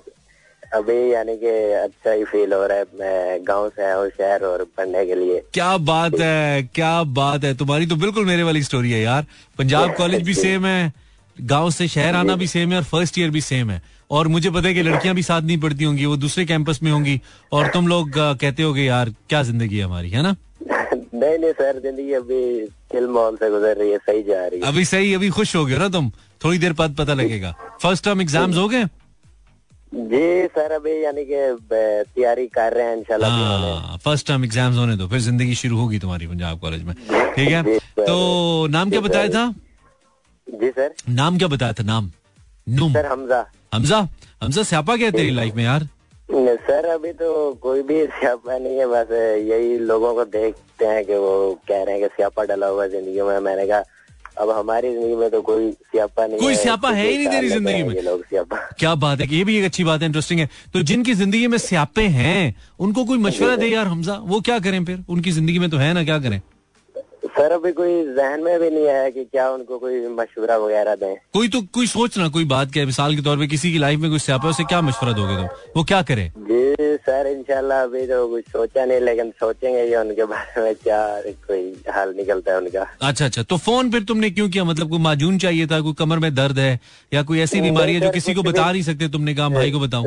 अभी यानी कि अच्छा ही फील हो रहा है। मैं गाँव से आया हूँ शहर और पढ़ने के लिए। क्या बात है क्या बात है। तुम्हारी तो बिल्कुल मेरे वाली स्टोरी है यार। पंजाब कॉलेज भी सेम है गाँव से शहर आना भी सेम है और फ़र्स्ट ईयर भी सेम है। और मुझे पता है कि लड़कियाँ भी साथ नहीं पढ़ती होंगी वो दूसरे कैंपस में होंगी। और तुम लोग कहते होगे यार क्या ज़िंदगी है हमारी है ना? नहीं नहीं सर ज़िंदगी अभी चिल माहौल से गुजर रही है सही जा रही है। अभी सही अभी खुश हो गए ना तुम? थोड़ी देर बाद पता लगेगा। फ़र्स्ट टर्म एग्ज़ाम्स हो गए? जी सर अभी यानी कि तैयारी कर रहे हैं इंशाल्लाह हाँ फ़र्स्ट टर्म एग्ज़ाम्स होने दो फिर ज़िंदगी शुरू होगी तुम्हारी पंजाब कॉलेज में। ठीक है? तो नाम क्या बताया था? जी सर। नाम क्या बताया था? नाम। नुम। सर हमजा। हमजा हमजा स्यापा क्या है तेरी लाइफ में यार? सर अभी तो कोई भी स्यापा नहीं है बस यही लोगों को देखते हैं कि वो कह रहे हैं कि स्यापा डला हुआ ज़िंदगी में। मैंने कहा अब हमारी ज़िंदगी में तो कोई स्यापा नहीं कोई स्यापा है ही नहीं तेरी ज़िंदगी में। लोग स्यापा। क्या बात है कि ये भी एक अच्छी बात है इंटरेस्टिंग है। तो जिनकी ज़िंदगी में स्यापे हैं उनको कोई मशवरा दे यार हमजा वो क्या करें फिर? उनकी ज़िंदगी में तो है ना क्या करें? सर अभी कोई जहन में भी नहीं आया कि क्या उनको कोई मशवरा वगैरह दें? कोई तो कोई सोचना कोई बात क्या मिसाल के तौर पे किसी की लाइफ में कोई स्यापा उसे क्या मशवरा दोगे तुम? वो क्या करे? जी सर इंशाल्लाह अभी तो कुछ सोचा नहीं लेकिन सोचेंगे ये उनके बारे में क्या कोई हाल निकलता है उनका। अच्छा अच्छा। तो फ़ोन फिर तुमने क्यों किया? मतलब कोई माजून चाहिए था कोई कमर में दर्द है या कोई ऐसी बीमारी है जो किसी को बता नहीं सकते? तुमने कहा भाई को बताओ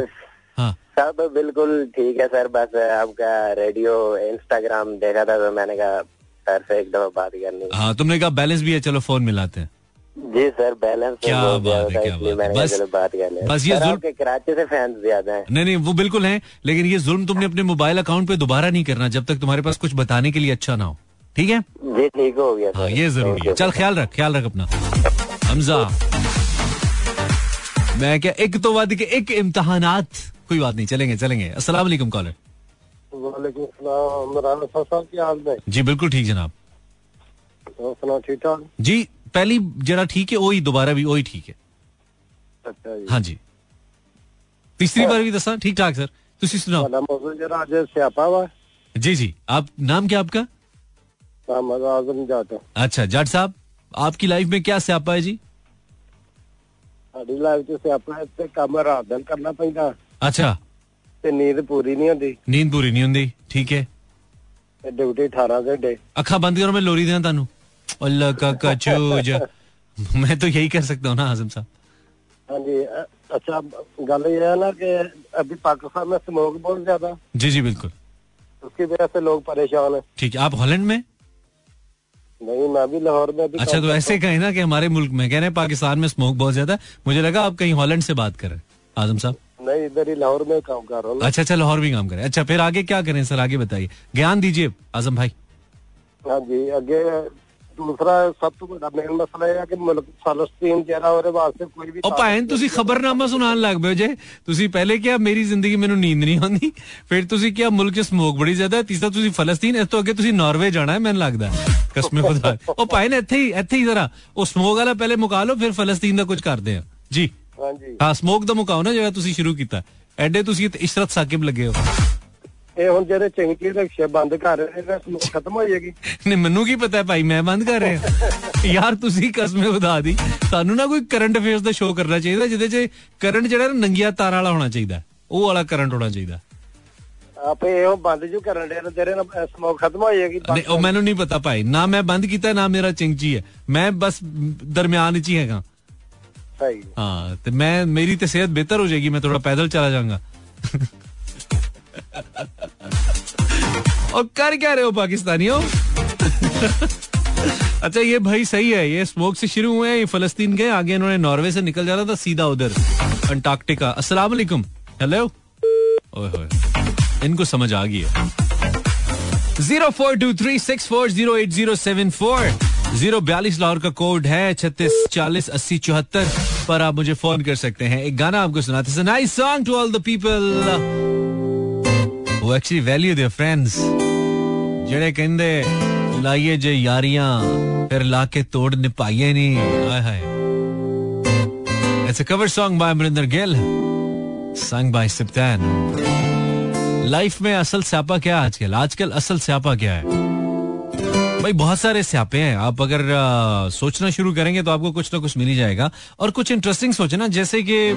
हाँ। सब बिल्कुल ठीक है सर। बस आपका रेडियो इंस्टाग्राम देखा था तो मैंने कहा सर से एक दफ़ा बात करनी है। तुमने कहा बैलेंस भी है चलो फ़ोन मिलाते हैं। जी सर बैलेंस क्या बात है, क्या बात है। बस- बात कर लें। बस ये जुल्म- कराची से फैंस ज़्यादा हैं। नहीं नहीं वो बिल्कुल है लेकिन ये जुल्म तुमने अपने मोबाइल अकाउंट पे दोबारा नहीं करना जब तक तुम्हारे पास कुछ बताने के लिए अच्छा ना हो। ठीक है? जी ठीक हो गया हाँ ये ज़रूरी है। चल ख्याल रख ख्याल रख अपना। हमजा। मैं क्या एक तो बाद के एक इम्तहानात कोई बात नहीं चलेंगे चलेंगे। असला कॉलर वालेकुम सलाम इमरान अफर साहब की हाल में जी बिल्कुल ठीक जनाब और सुनाओ ठीक ठाक जी पहली जरा ठीक है वही दोबारा भी वही ठीक है अच्छा जी हाँ जी तीसरी बार भी दसा ठीक ठाक सर तुसी सुनाओ ਤੁਹਾਡਾ ਮੌਜੂਦ ਜਿਹੜਾ ਅੱਜ ਸਿਆਪਾ ਵਾ जी जी आप नाम क्या आपका मोहम्मद आजम जाट अच्छा जाट साहब आपकी लाइफ में क्या स्यापा है जी ਸਾਡੀ ਲਾਈਫ 'ਚ ਸਿਆਪਾ ਹੈ ਤੇ ਕੰਮ ਰਾਤ ਦਿਨ ਕਰਨਾ ਪੈਂਦਾ अच्छा ਤੇ ਨੀਂਦ ਪੂਰੀ ਨਹੀਂ ਹੁੰਦੀ नींद पूरी नहीं होंगी ठीक है ਤੇ ਡਿਊਟੀ 18 ਘੰਟੇ अखा बंद करो मैं लोरी देना तानू अल्लाह का कचूज मैं तो यही कर सकता हूँ ना आजम साहब ਹਾਂਜੀ ਅ- अच्छा ਗੱਲ ये है ना कि अभी पाकिस्तान में स्मोक बहुत ज्यादा जी जी बिल्कुल उसकी वजह से लोग परेशान है ठीक है आप हॉलैंड में नहीं मैं भी लाहौर में अभी अच्छा काम तो करता ऐसे कहें ना कि हमारे मुल्क में कह रहे हैं पाकिस्तान में स्मोक बहुत ज्यादा है मुझे लगा आप कहीं हॉलैंड से बात कर रहे हैं आजम साहब हूं। नहीं इधर ही लाहौर में काम कर रहा हूँ अच्छा अच्छा लाहौर भी काम करें अच्छा फिर आगे क्या करें सर आगे बताइए ज्ञान दीजिए आजम भाई हाँ जी अगे दूसरा सब तो बड़ा मेन मसला है कि मुल्क फलस्तीन ਜਿਹੜਾ ਉਹਦੇ ਵਾਸਤੇ ਕੋਈ ਵੀ ਉਹ ਭਾਵੇਂ ਤੁਸੀਂ ਖਬਰਨਾਮਾ ਸੁਣਾਉਣ ਲੱਗ ਪਏ ਹੋ ਜੇ ਤੁਸੀਂ ਪਹਿਲੇ ਕਿਹਾ ਮੇਰੀ ਜ਼ਿੰਦਗੀ ਮੈਨੂੰ ਨੀਂਦ ਨਹੀਂ ਆਉਂਦੀ ਫਿਰ ਤੁਸੀਂ ਕਿਹਾ ਮੁਲਕ 'ਚ ਸਮੋਕ ਬੜੀ ਜ਼ਿਆਦਾ ਹੈ ਤੀਸਰਾ ਤੁਸੀਂ ਫਲਸਤੀਨ ਇਸ ਤੋਂ ਅੱਗੇ ਤੁਸੀਂ ਨਾਰਵੇ ਜਾਣਾ ਹੈ ਮੈਨੂੰ ਲੱਗਦਾ ਹੈ। ਕਸਮੇ ਖੁਦਾ ਉਹ ਭਾਵੇਂ ਨਾ ਇੱਥੇ ਹੀ ਇੱਥੇ ਹੀ ਜ਼ਰਾ ਉਹ ਸਮੋਕ ਵਾਲਾ ਪਹਿਲੇ ਮੁਕਾ ਲਓ ਫਿਰ ਫਲਸਤੀਨ ਦਾ ਕੁਝ ਕਰਦੇ ਆ ਜੀ ਹਾਂਜੀ ਹਾਂ ਸਮੋਕ ਦਾ ਮੁਕਾਓ ਨਾ ਜਿਹੜਾ ਤੁਸੀਂ ਸ਼ੁਰੂ ਕੀਤਾ ਐਡੇ ਤੁਸੀਂ ਇੱਥੇ ਇਸ਼ਰਤ ਸਾਕਿਬ ਲੱਗੇ ਹੋ ਇਹ ਹੁਣ ਜਿਹੜੇ ਚੰਗੀ ਰਿਕਸ਼ੇ ਬੰਦ ਕਰ ਰਹੇ ਨੇ ਸਮੋਕ ਖਤਮ ਹੋ ਜਾਏਗੀ ਨਹੀਂ ਮੈਨੂੰ ਕੀ ਪਤਾ ਹੈ ਭਾਈ ਮੈਂ ਬੰਦ ਕਰ ਰਿਹਾ ਯਾਰ ਤੁਸੀਂ ਕਸਮੇ ਖੁਦਾ ਦੀ ਤੁਹਾਨੂੰ ਨਾ ਕੋਈ ਕਰੰਟ ਅਫੇਅਰਸ ਦਾ ਸ਼ੋਅ ਕਰਨਾ ਚਾਹੀਦਾ ਜਿਹਦੇ 'ਚ ਕਰੰਟ ਜਿਹੜਾ ਨਾ ਨੰਗੀਆਂ ਤਾਰਾਂ ਵਾਲਾ ਹੋਣਾ ਚਾਹੀਦਾ ਉਹ ਵਾਲਾ ਕਰੰਟ ਹੋਣਾ ਚਾਹੀਦਾ ਆਪੇ ਇਹੋ ਬੰਦ ਜੂ ਕਰਨ ਦੇ ਤੇਰੇ ਨਾਲ ਸਮੋਕ ਖਤਮ ਹੋ ਜਾਏਗੀ ਨਹੀਂ ਉਹ ਮੈਨੂੰ ਨਹੀਂ ਪਤਾ ਭਾਈ ਨਾ ਮੈਂ ਬੰਦ ਕੀਤਾ ਨਾ ਮੇਰਾ ਚਿੰਚੀ ਹੈ ਮੈਂ ਬਸ ਦਰਮਿਆਨ ਵਿੱਚ ਹੀ ਹੈਗਾ ही हाँ तो मैं, मेरी तो सेहत बेहतर हो जाएगी, मैं थोड़ा पैदल चला जाऊँगा। और कर क्या रहे हो, पाकिस्तानियों? अच्छा ये भाई सही है, ये स्मोक से शुरू हुए ये फलस्तीन गए आगे इन्होंने नॉर्वे से निकल जाना था, सीधा उधर, अंटार्कटिका। अस्सलाम वालेकुम। हेलो? इनको समझ आ गई है। Zero four two three six four zero eight zero seven four. Zero बयालीस लाहौर का कोड है, छत्तीस, चालीस, अस्सी, चौहत्तर। पर आप मुझे फोन कर सकते हैं एक गाना आपको सुनाते हैं nice song to all the people वो एक्चुअली वैल्यू देयर फ्रेंड्स ਜਿਹੜੇ ਕਹਿੰਦੇ ਲਾਈਏ ਜੇ ਯਾਰੀਆਂ ਫਿਰ ਲਾ ਕੇ ਤੋੜ ਨਿਭਾਈਏ ਨਹੀਂ ਹਾਏ ਹਾਏ it's a cover Song by Amrinder Gill sung by Siptan life में असल स्यापा क्या है आजकल आजकल असल स्यापा क्या है भाई बहुत सारे स्यापे हैं। आप अगर आ, सोचना शुरू करेंगे तो आपको कुछ ना कुछ मिल ही जाएगा। और कुछ इंटरेस्टिंग सोचे ना जैसे कि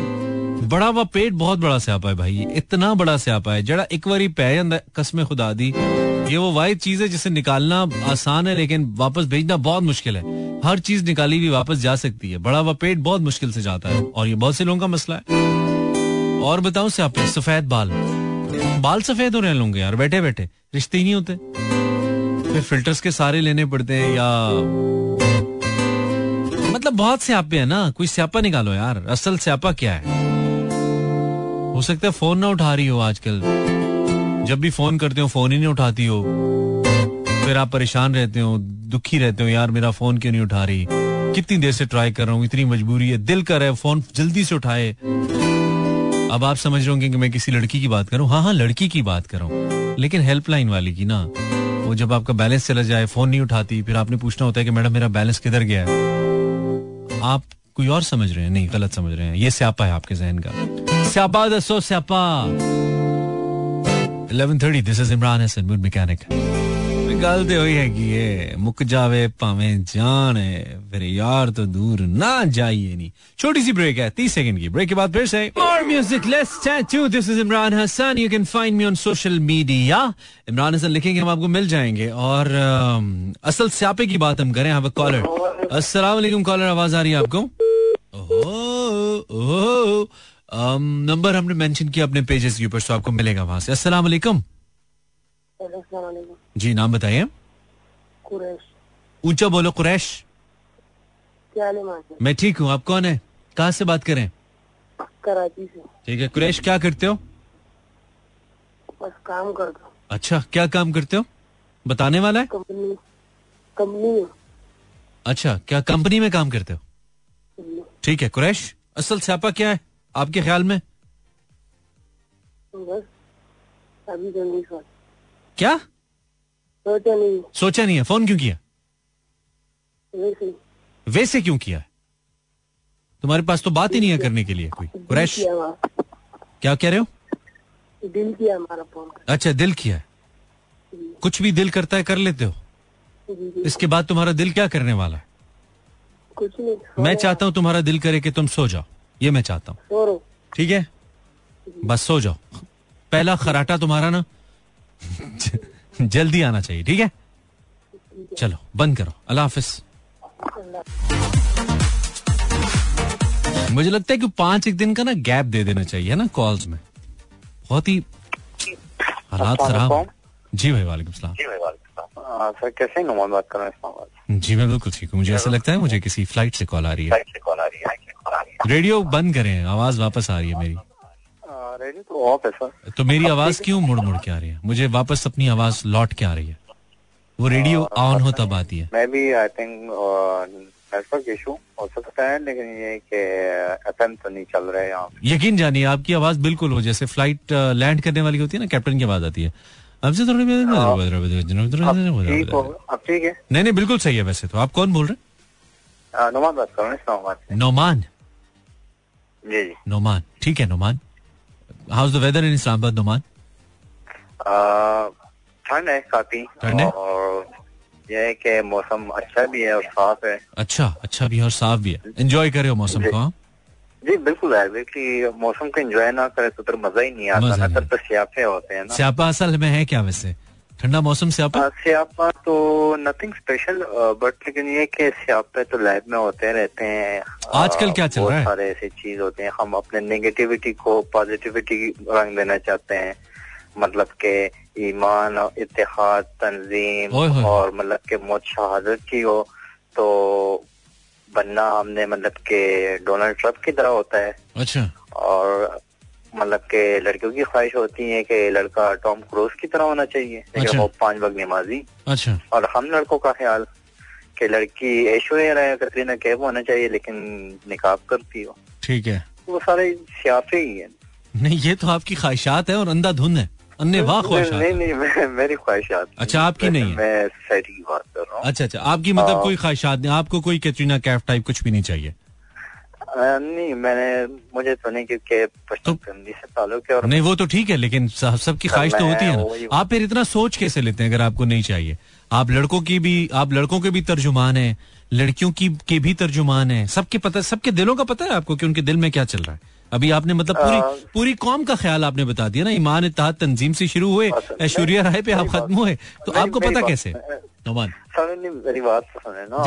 बड़ा हुआ पेट बहुत बड़ा स्यापा है भाई। इतना बड़ा स्यापा है जड़ा एक बारी पै कसम खुदा दी। ये वो वाहिद चीज़ है जिसे निकालना आसान है लेकिन वापस भेजना बहुत मुश्किल है। हर चीज़ निकाली हुई वापस जा सकती है। बड़ा हुआ पेट बहुत मुश्किल से जाता है। और ये बहुत से लोगों का मसला है। और बताऊँ स्यापे सफ़ेद बाल। बाल सफ़ेद हो रहे हैं लोग यार बैठे बैठे रिश्ते ही नहीं होते। फिर फिल्टर्स के सारे लेने पड़ते हैं या मतलब बहुत स्यापे है ना, कोई स्यापा निकालो यार। असल स्यापा क्या है? हो सकता है फ़ोन ना उठा रही हो आजकल। जब भी फ़ोन करते हो फ़ोन ही नहीं उठाती हो। फिर आप परेशान रहते हो, दुखी रहते हो, यार, मेरा फ़ोन क्यों नहीं उठा रही? कितनी देर से ट्राई कर रहा हूँ, इतनी मजबूरी है, दिल कर रहा है फ़ोन जल्दी से उठाए। अब आप समझ रहे होंगे कि मैं किसी लड़की की बात करूँ। हाँ हाँ लड़की की बात कर। लेकिन हेल्पलाइन वाली की ना। वो जब आपका बैलेंस चला जाए फ़ोन नहीं उठाती, फिर आपने पूछना होता है कि मैडम, मेरा बैलेंस किधर गया है? आप कोई और समझ रहे हैं? नहीं, गलत समझ रहे हैं। ये स्यापा है आपके जहन का। स्यापा, दसो स्यापा। 11:30 this is Imran Hasan mechanic ਗੱਲ ਤੇ ਹੋਈ ਹੈਗੀ ਏ ਮੁੱਕ ਜਾਵੇ ਭਾਵੇਂ ਜਾਣ ਫਿਰ यार तो दूर ना जाइए नहीं छोटी सी ब्रेक है तीस सेकंड की ब्रेक के बाद फिर से और music let's chat to this is Imran Hasan you can find me on social media Imran Hasan लिखेंगे हम आपको मिल जाएंगे और अम, असल स्यापे की बात हम करें यहाँ पर कॉलर अस्सलाम वालेकुम कॉलर आवाज आ रही है आपको ओहो ओहो अम, नंबर हमने मेंशन किया अपने पेजेस के ऊपर तो आपको मिलेगा वहां से अस्सलाम वालेकुम जी नाम बताइए कुरैश। ऊँचा बोलो कुरैश। है माँ ठीक हूँ आप कौन है? कहाँ से बात करें? कराची से। ठीक है कुरैश क्या करते हो? बस काम करता हूँ। अच्छा क्या काम करते हो? बताने वाला है? कंपनी कंपनी में। अच्छा क्या कंपनी में काम करते हो? ठीक है कुरैश असल स्यापा क्या है आपके ख्याल में? बस अभी क्या? सोचा नहीं। सोचा नहीं है। फ़ोन क्यों किया? वैसे। वैसे क्यों किया? तुम्हारे पास तो बात ही नहीं है करने के लिए कोई। कुरैश क्या कह रहे हो? दिल किया हमारा फ़ोन। अच्छा दिल किया। कुछ भी दिल करता है कर लेते हो। इसके बाद तुम्हारा दिल क्या करने वाला है? कुछ नहीं मैं चाहता हूँ तुम्हारा दिल करे कि तुम सो जाओ। ये मैं चाहता हूँ। ठीक है? बस सो जाओ। पहला खराटा तुम्हारा ना जल्दी आना चाहिए ठीक है? चलो बंद करो। अल्लाह हाफिज। मुझे लगता है कि पाँच एक दिन का ना गैप दे देना चाहिए ना कॉल्स में। बहुत ही हालात खराब। जी भाई वालेकुम सलाम। हाँ, सर कैसे नुमान बात कर रहे हैं जी मैं बिल्कुल ठीक हूँ। मुझे ऐसा लगता है मुझे किसी फ़्लाइट से कॉल आ रही है। रेडियो बंद करें आवाज़ वापस आ रही है मेरी। तो ऑफ़ है सर तो मेरी आवाज़ क्यों मुड़ मुड़ के आ रही है? मुझे वापस अपनी आवाज़ लौट के आ रही है। वो रेडियो ऑन हो तब आती है। मैं भी आई थिंक नेटवर्क इशू हो सकता है लेकिन ये कि एफ़ तो नहीं चल रहा है यहाँ यकीन जानिए आपकी आवाज़ बिल्कुल हो जैसे फ़्लाइट लैंड करने वाली होती है ना कैप्टन की आवाज़ आती है। अब से थोड़ी ठीक हो? नहीं है? नहीं बिल्कुल सही है वैसे तो। आप कौन बोल रहे आ, नुमान बात कर रहे हैं हैं नोमान। जी जी। नोमान। ठीक है Noman. How's the weather in Islamabad Numan ठंड है काफ़ी ठंड है? और यह है कि मौसम अच्छा भी है और साफ़ है। अच्छा अच्छा भी है और साफ़ भी है। एंजॉय करे हो मौसम को हाँ? जी बिल्कुल है। मौसम को एंजॉय ना करे तो फिर मज़ा ही नहीं आता। तो सियापे होते हैं ना। स्यापा असल में है क्या वैसे? ठंडा मौसम स्यापा हाँ, स्यापा तो नथिंग स्पेशल बट लेकिन ये कि स्यापे तो लैब में होते रहते हैं। आजकल क्या चल रहा है? सारे ऐसे चीज़ होते हैं। हम अपने नेगेटिविटी को पॉजिटिविटी रंग देना चाहते हैं। मतलब के ईमान और इतिहाद तंजीम और मतलब के मौत शहादत की हो तो बनना हमने मतलब के डोनाल्ड ट्रंप की तरह होता है। अच्छा। और मतलब के लड़कियों की ख्वाहिश होती है कि लड़का टॉम क्रूज की तरह होना चाहिए अच्छा। वो पाँच वक्त नमाजी अच्छा और हम लड़कों का ख्याल कि लड़की ऐश्वर्या राय कतरीना कैफ होना चाहिए लेकिन निकाब करती हो ठीक है वो सारे सियाफे ही है नहीं ये तो आपकी ख्वाहिशात है और अंधाधुन है अन्य वाह ख्वाहिशात नहीं। नहीं मैं, मेरी ख्वाहिशात अच्छा, आपकी नहीं है? मैं की बात कर रहा हूँ अच्छा अच्छा आपकी मतलब हाँ। कोई ख्वाहिशात नहीं आपको कोई कैटरीना कैफ टाइप कुछ भी नहीं चाहिए नहीं मैंने मुझे तो नहीं क्योंकि और नहीं वो तो ठीक है लेकिन सबकी ख्वाहिश तो होती है ना। आप फिर इतना सोच कैसे लेते हैं अगर आपको नहीं चाहिए? आप लड़कों की भी आप लड़कों के भी तर्जुमान हैं लड़कियों की के भी तर्जुमान हैं। सबके पता सबके दिलों का पता है आपको कि उनके दिल में क्या चल रहा है। अभी आपने मतलब पूरी पूरी कौम का ख्याल आपने बता दिया ना ईमान इत्तेहाद तंजीम से शुरू हुए ऐश्वर्या राय पे आप खत्म हुए तो आपको पता कैसे? नोमान। मेरी बात तो सुने ना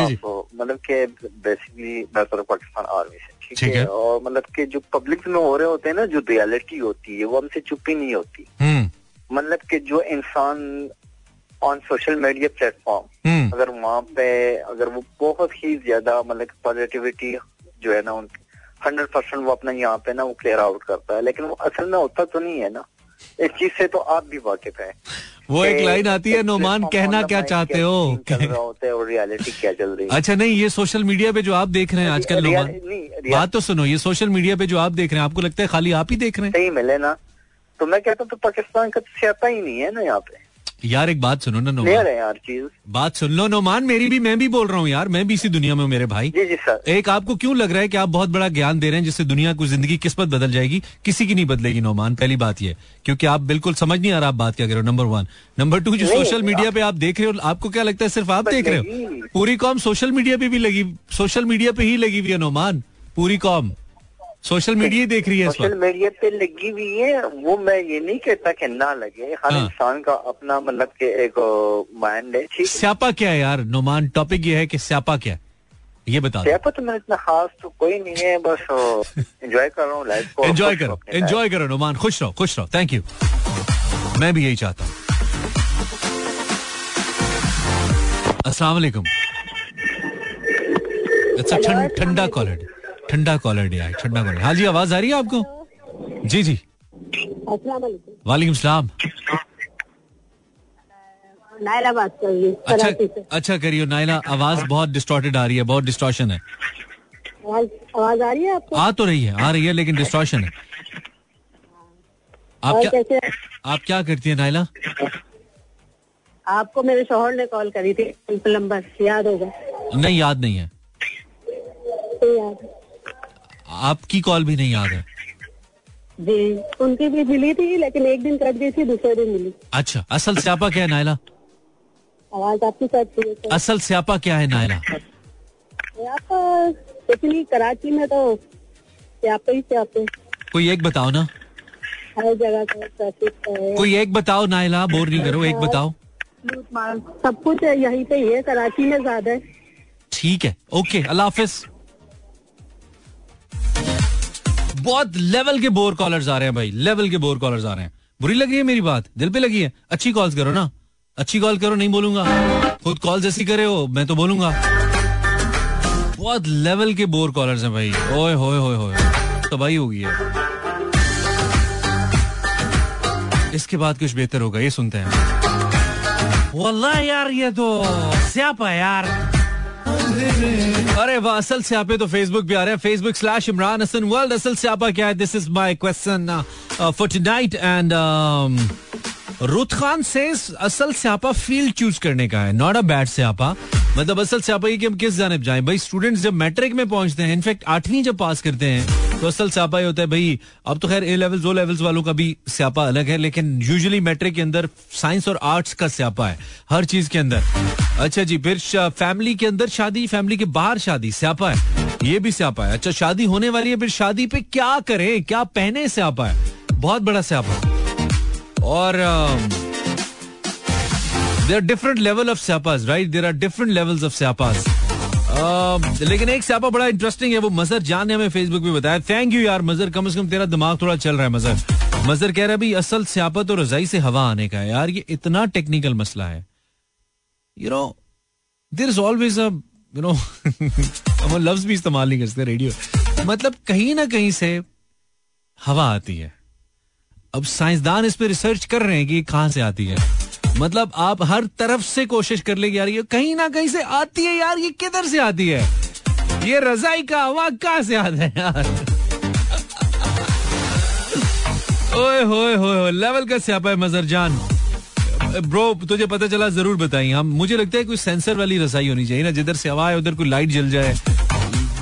मतलब कि बेसिकली मैं तो पाकिस्तान आर्मी से। ठीक ठीक है। और मतलब कि जो पब्लिक में हो रहे होते हैं ना जो रियलिटी होती है वो हमसे छुपी नहीं होती। हम्म। मतलब कि जो इंसान ऑन सोशल मीडिया प्लेटफॉर्म अगर वहाँ पे अगर वो बहुत ही ज़्यादा मतलब पॉजिटिविटी जो है ना उनकी हंड्रेड परसेंट वो अपना यहाँ पे ना वो क्लियर आउट करता है। लेकिन वो असल में होता तो नहीं है ना। इस चीज़ से तो आप भी वाकिफ है। वो एक लाइन आती है नोमान कहना क्या चाहते हो? चल रहा होता है और रियलिटी क्या चल रही है? अच्छा नहीं ये सोशल मीडिया पे जो आप देख रहे हैं आजकल नोमान बात तो सुनो ये सोशल मीडिया पे जो आप देख रहे हैं आपको लगता है खाली आप ही देख रहे हैं? सही मिले ना। तो मैं कहता हूँ तो पाकिस्तान का तो स्यापा ही नहीं है ना यहाँ पे। यार एक बात सुनो ना नोमान। यार चीज़ बात सुन लो नोमान मेरी भी मैं भी बोल रहा हूँ यार मैं भी इसी दुनिया में हूँ मेरे भाई। जी जी सर एक आपको क्यों लग रहा है कि आप बहुत बड़ा ज्ञान दे रहे हैं जिससे दुनिया को ज़िंदगी किस्मत बदल जाएगी किसी की नहीं बदलेगी नोमान? पहली बात ये क्योंकि आप बिल्कुल समझ नहीं आ रहा आप बात क्या कर रहे हो नंबर वन नंबर टू जो सोशल मीडिया पे आप देख रहे हो आपको क्या लगता है सिर्फ़ आप देख रहे हो? पूरी कौम सोशल मीडिया पे भी लगी सोशल मीडिया पे ही लगी हुई है नोमान। पूरी कौम। सोशल मीडिया ही देख रही है सोशल मीडिया पे लगी हुई है वो मैं ये नहीं कहता कि ना लगे। हर हाँ। इंसान का अपना मतलब के एक माइंड है ठीक स्यापा क्या है यार? नोमान टॉपिक ये है कि स्यापा क्या है? ये बता स्यापा तो मेरा इतना खास तो कोई नहीं है बस एंजॉय कर रहा हूँ लाइफ को एंजॉय करो एंजॉय करो नुमान खुश रहो खुश रहो थैंक यू मैं भी यही चाहता हूँ। अस्सलाम वालेकुम। अच्छा ठंडा कॉलर ठंडा कॉलर यार ठंडा कॉलर हाँ जी आवाज़ आ रही है आपको? जी जी। अस्सलाम वालेकुम सलाम। नायरा बात कर रही अच्छा अच्छा करियो नायला आवाज़ बहुत डिस्टॉर्टेड आ रही है बहुत डिस्टॉर्शन है। आवाज़ आ रही है आपको? आ तो रही है आ रही है लेकिन डिस्टॉर्शन है। आप क्या आप क्या करती है नायला? आपको मेरे शोहर ने कॉल करी थी प्लम्बर याद होगा। नहीं याद नहीं है। तो याद आपकी कॉल भी नहीं याद है? जी उनकी भी मिली थी लेकिन एक दिन कट गई थी दूसरे दिन मिली। अच्छा असल स्यापा क्या है नाइला आवाज़ आपकी गई तो असल स्यापा क्या है आपका कुछ नहीं कराची में तो स्यापे ही स्यापे। कोई एक बताओ ना। हर जगह का कोई एक बताओ नायला बोर नहीं करो एक बताओ। सब कुछ यहीं पे ही है कराची में ज़्यादा है। ठीक है ओके अल्लाह हाफिज। बहुत लेवल के बोर कॉलर्स आ रहे हैं भाई लेवल के बोर कॉलर्स आ रहे हैं। बुरी लग है मेरी बात? दिल पे लगी है? अच्छी कॉल्स करो ना। अच्छी कॉल करो, नहीं बोलूँगा। खुद कॉल जैसी करे हो, मैं तो बोलूँगा। बहुत लेवल के बोर कॉलर्स हैं भाई। ओए, होए होए होए। तबाही हो गई है। इसके बाद कुछ बेहतर होगा, ये सुनते हैं। वल्लाह यार, ये तो स्यापा यार। अरे वाह, असल स्यापे तो फेसबुक भी आ रहे हैं। Facebook slash Imran Hasan world असल स्यापा क्या है? This is my question for tonight and Rut Khan says असल स्यापा फ़ील्ड चूज़ करने का है। नॉट अ बैड स्यापा। मतलब असल स्यापा ये कि हम किस जानब जाएँ? भाई स्टूडेंट्स जब मैट्रिक में पहुँचते हैं इनफैक्ट आठवीं जब पास करते हैं तो असल स्यापा ये होता है भाई। अब तो खैर ए लेवल्स ओ लेवल्स वालों का भी स्यापा अलग है, लेकिन यूजुअली मैट्रिक के अंदर साइंस और आर्ट्स का स्यापा है, हर चीज़ के अंदर। अच्छा जी, फिर फैमिली के अंदर शादी फैमिली के बाहर शादी, स्यापा है। ये भी स्यापा है। अच्छा शादी होने वाली है, फिर शादी पे क्या करें, क्या पहने स्यापा है? बहुत बड़ा स्यापा। है और there different level of स्यापाज right there are different levels of स्यापास लेकिन एक स्यापा बड़ा इंटरेस्टिंग है, वो मजर जान ने हमें फेसबुक पे बताया थैंक यू यार, मजर, कम से कम तेरा दिमाग थोड़ा चल रहा है मजर. मजर कह रहा है असल स्यापा तो रजाई से हवा आने का है यार, ये इतना टेक्निकल मसला है. You know there is always a you know हम लफ्ज भी इस्तेमाल नहीं करते रेडियो मतलब कहीं ना कहीं से हवा आती है। अब साइंसदान इस पर रिसर्च कर रहे हैं कि कहाँ से आती है। मतलब आप हर तरफ़ से कोशिश कर लेंगे यार ये कहीं ना कहीं से आती है यार, ये किधर से आती है? ये रजाई का हवा कहाँ से आता है यार? ओए होए होए लेवल का स्यापा है मजर जान। ब्रो, तुझे पता चला, ज़रूर बताइए। हम, मुझे लगता है कोई सेंसर वाली रसाई होनी चाहिए ना, जिधर से हवा है उधर कोई लाइट जल जाए।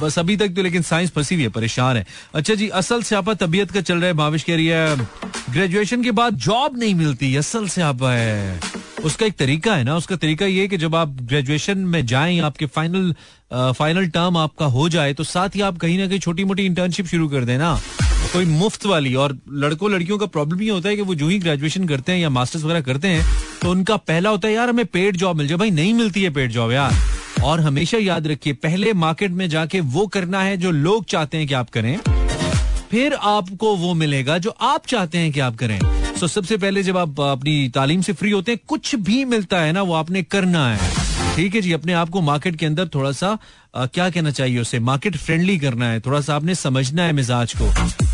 बस अभी तक तो लेकिन साइंस फंसी हुई है, परेशान है। अच्छा जी, असल से स्यापा तबीयत का चल रहा है भाविश कह रही है। ग्रेजुएशन के बाद जॉब नहीं मिलती, असल स्यापा है। उसका एक तरीका है ना, उसका तरीका ये कि जब आप ग्रेजुएशन में जाएँ, आपके फाइनल फाइनल टर्म आपका हो जाए तो साथ ही आप कहीं ना कहीं छोटी मोटी इंटर्नशिप शुरू कर देना कोई मुफ़्त वाली, और लड़कों, लड़कियों का प्रॉब्लम ये होता है कि वो जो ही ग्रेजुएशन करते हैं या मास्टर्स वगैरह करते हैं तो उनका पहला होता है, यार, हमें पेड जॉब मिल जाए। भाई, नहीं मिलती है पेड जॉब, यार। और हमेशा याद रखिए पहले मार्केट में जाके वो करना है जो लोग चाहते हैं कि आप करें फिर आपको वो मिलेगा जो आप चाहते हैं कि आप करें। सो so, सबसे पहले जब आप अपनी तालीम से फ्री होते हैं कुछ भी मिलता है ना वो आपने करना है। ठीक है जी अपने आप को मार्केट के अंदर थोड़ा सा क्या कहना चाहिए उसे? मार्केट फ्रेंडली करना है। थोड़ा सा आपने समझना है मिजाज को।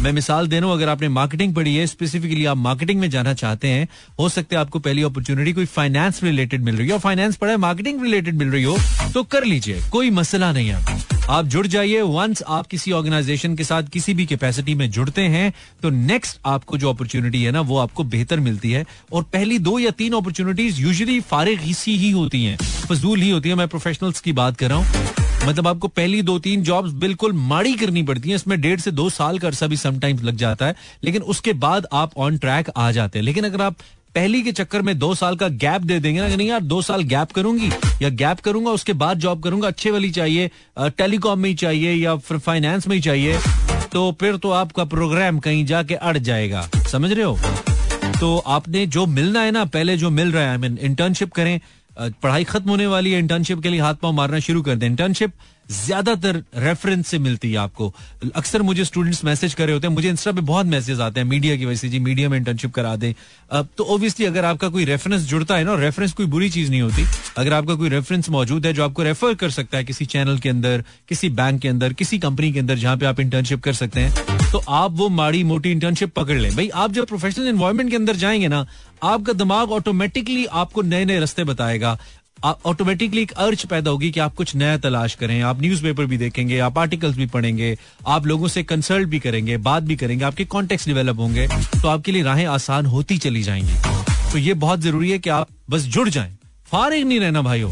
मैं मिसाल दे रहा हूँ, अगर आपने मार्केटिंग पढ़ी है स्पेसिफिकली आप मार्केटिंग में जाना चाहते हैं, हो सकता है आपको पहली अपॉर्चुनिटी कोई फाइनेंस रिलेटेड मिल रही हो। फाइनेंस पढ़ा है मार्केटिंग रिलेटेड मिल रही हो तो कर लीजिए। कोई मसला नहीं है। आप जुड़ जाइए। वंस आप किसी ऑर्गेनाइजेशन के साथ किसी भी कैपेसिटी में जुड़ते हैं तो नेक्स्ट आपको जो अपॉर्चुनिटी है ना, वो आपको बेहतर मिलती है। और पहली दो या तीन अपॉर्चुनिटीज़ यूजुअली फारिग सी ही होती हैं। फजूल ही होती है। मैं प्रोफेशनल्स की बात कर रहा हूँ। मतलब आपको पहली दो तीन जॉब्स बिल्कुल माड़ी करनी पड़ती है। इसमें डेढ़ से दो साल का अरसा भी समटाइम्स लग जाता है। लेकिन उसके बाद आप ऑन ट्रैक आ जाते हैं। लेकिन अगर आप पहली के चक्कर में दो साल का गैप दे देंगे ना नहीं यार, दो साल गैप करूँगी, या गैप करूँगा, उसके बाद जॉब करूँगा, अच्छे वाली चाहिए टेलीकॉम में ही चाहिए, या फिर फाइनेंस में ही चाहिए तो फिर तो आपका प्रोग्राम कहीं जाके अड़ जाएगा। समझ रहे हो? तो आपने जो मिलना है ना, पहले जो मिल रहा है आई मीन इंटर्नशिप करें पढ़ाई खत्म होने वाली है इंटर्नशिप के लिए हाथ पाँव मारना शुरू कर दें। इंटर्नशिप ज़्यादातर रेफरेंस से मिलती है आपको। अक्सर मुझे स्टूडेंट्स मैसेज कर रहे होते हैं, मुझे इंस्टा पे बहुत मैसेज आते हैं मीडिया की वजह से, जी मीडिया में इंटर्नशिप करा दें। अब तो ऑब्वियसली अगर आपका कोई रेफरेंस जुड़ता है ना रेफरेंस कोई बुरी चीज़ नहीं होती। अगर आपका कोई रेफरेंस मौजूद है जो आपको रेफर कर सकता है किसी चैनल के अंदर, किसी बैंक के अंदर, किसी कंपनी के अंदर जहाँ पे आप इंटर्नशिप कर सकते हैं तो आप वो माड़ी मोटी इंटर्नशिप पकड़ लें। भाई, आप जब प्रोफेशनल एनवायरमेंट के अंदर जाएँगे ना, आपका दिमाग ऑटोमेटिकली आपको नए नए रास्ते बताएगा। ऑटोमेटिकली एक अर्ज़ पैदा होगी कि आप कुछ नया तलाश करें। आप न्यूज़पेपर भी देखेंगे, आप आर्टिकल्स भी पढ़ेंगे, आप लोगों से कंसल्ट भी करेंगे, बात भी करेंगे, आपके कॉन्टेक्ट डेवलप होंगे तो आपके लिए राहें आसान होती चली जाएँगी। तो ये बहुत ज़रूरी है कि आप बस जुड़ जाएँ। फारिग नहीं रहना, भाइयों।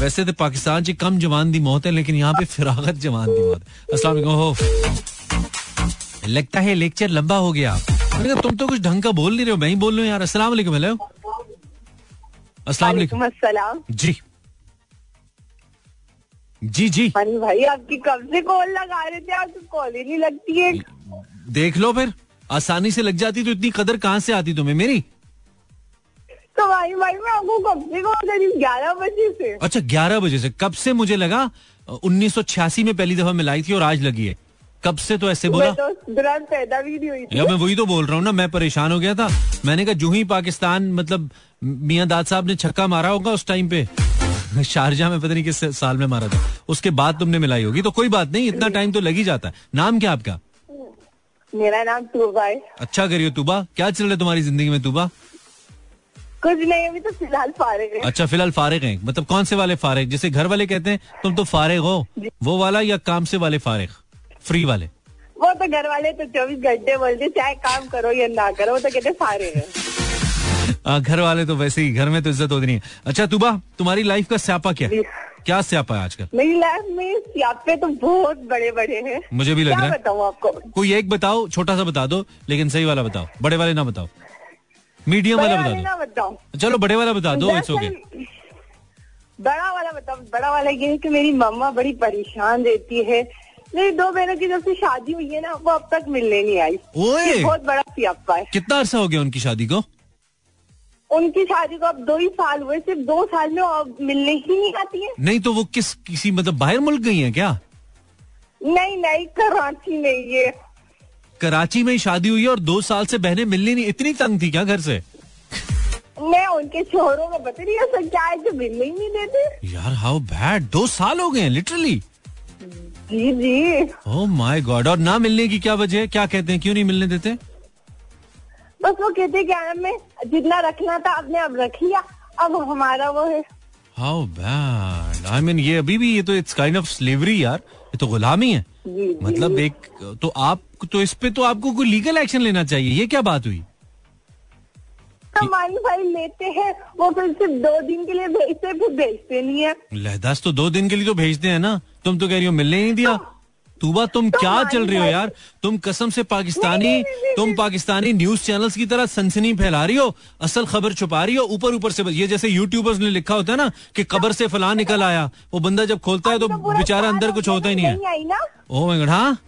वैसे तो पाकिस्तान च कम जवान दी मौत है, लेकिन यहाँ पे फिरागत जवान दी मौत है। लगता है लेक्चर लंबा हो गया। मैंने कहा, तुम तो कुछ ढंग का बोल नहीं रहे हो मैं ही बोल रहा हूँ यार। अस्सलाम वालेकुम हेलो अस्सलाम वालेकुम। जी। जी जी। हनी भाई आपकी कब से कॉल लगा रहे थे? आपकी कॉल ही नहीं लगती है देख लो फिर। आसानी से लग जाती तो इतनी कदर कहाँ से आती तुम्हें मेरी? तो भाई भाई मैं आपको कब से कॉल कर? रही ग्यारह बजे से। अच्छा ग्यारह बजे से। कब से मुझे लगा? उन्नीस सौ छियासी में पहली दफ़ा मिलाई थी और आज लगी है। कब से तो ऐसे बोला? मैं तो पैदा भी नहीं हुई थी। यार मैं वही तो बोल रहा हूँ ना मैं परेशान हो गया था। मैंने कहा जू ही पाकिस्तान मतलब मियाँ दाद साहब ने छक्का मारा होगा उस टाइम पे? शारजा में पता नहीं किस साल में मारा था। उसके बाद तुमने मिलाई होगी। तो कोई बात नहीं इतना टाइम तो लग ही जाता है। नाम क्या आपका? मेरा नाम टूबा है। अच्छा करियो तुबा। क्या चल रहा है तुम्हारी ज़िंदगी में तुबा? कुछ नहीं अभी तो फ़िलहाल फारिग है। अच्छा फ़िलहाल फारिग हैं। मतलब कौन से वाले फारिग? जैसे घर वाले कहते हैं तुम तो फारिग हो। वो वाला या काम से वाले फारिग? फ्री वाले? वो तो घर वाले तो चौबीस घंटे बोलते चाहे काम करो या ना करो। वो तो कहते सारे है। घर वाले तो वैसे ही घर में तो इज़्ज़त होती नहीं है। अच्छा तुबा तुम्हारी लाइफ का स्यापा क्या है? क्या स्यापा है आजकल? मेरी लाइफ में सियापे तो बहुत बड़े बड़े हैं। मुझे भी लग रहा है। बताऊँ आपको? कोई एक बताओ छोटा सा बता दो लेकिन सही वाला बताओ। बड़े वाले ना बताओ। मीडियम वाला बता दो। चलो बड़े वाला बता दो इट्स ओके बड़ा वाला बताओ बड़ा वाला ये है कि मेरी मम्मा बड़ी परेशान रहती है। मेरी दो बहनों की जब से शादी हुई है ना वो अब तक मिलने नहीं आई। ओए! बहुत बड़ा सियापा है। कितना अरसा हो गया उनकी शादी को? उनकी शादी को अब दो ही साल हुए सिर्फ़ दो साल में अब मिलने ही नहीं आती है। नहीं तो वो किस किसी मतलब बाहर मुल्क गई हैं क्या? नहीं नहीं कराची में ये। कराची में ही शादी हुई है और दो साल से बहनें मिलनी नहीं इतनी तंग थी क्या घर से? मैं उनके शोहरों को बता रही ऐसा क्या है जो मिलने ही नहीं देते? यार हाउ बैड दो साल हो गए लिटरली जी जी। ओह माय गॉड और ना मिलने की क्या वजह है? क्या कहते हैं? क्यों नहीं मिलने देते? बस वो कहते क्या नाम है जितना रखना था आपने अब रख लिया अब हमारा वो है। हाउ बैड आई मीन ये अभी भी ये तो इट्स काइंड ऑफ़ स्लेवरी यार। ये तो गुलामी है। जी मतलब जी एक तो आप तो इस पे तो आपको कोई लीगल एक्शन लेना चाहिए। ये क्या बात हुई? हमारी फ़ाइल लेते हैं वो फिर सिर्फ़ दो दिन के लिए भेजते हैं, फिर भेजते नहीं है। लहदास तो दो दिन के लिए तो भेजते हैं ना। तुम तो कह रही हो मिलने ही नहीं दिया। तूबा तुम तो क्या चल रही हो यार? तुम कसम से पाकिस्तानी नहीं, नहीं, नहीं, तुम पाकिस्तानी न्यूज़ चैनल्स की तरह सनसनी फैला रही हो असल खबर छुपा रही हो ऊपर ऊपर से। ये जैसे यूट्यूबर्स ने लिखा होता है ना कि कबर से फला निकल आया वो बंदा जब खोलता है तो बेचारा अंदर कुछ होता ही नहीं है। ओ माय गॉड हाँ?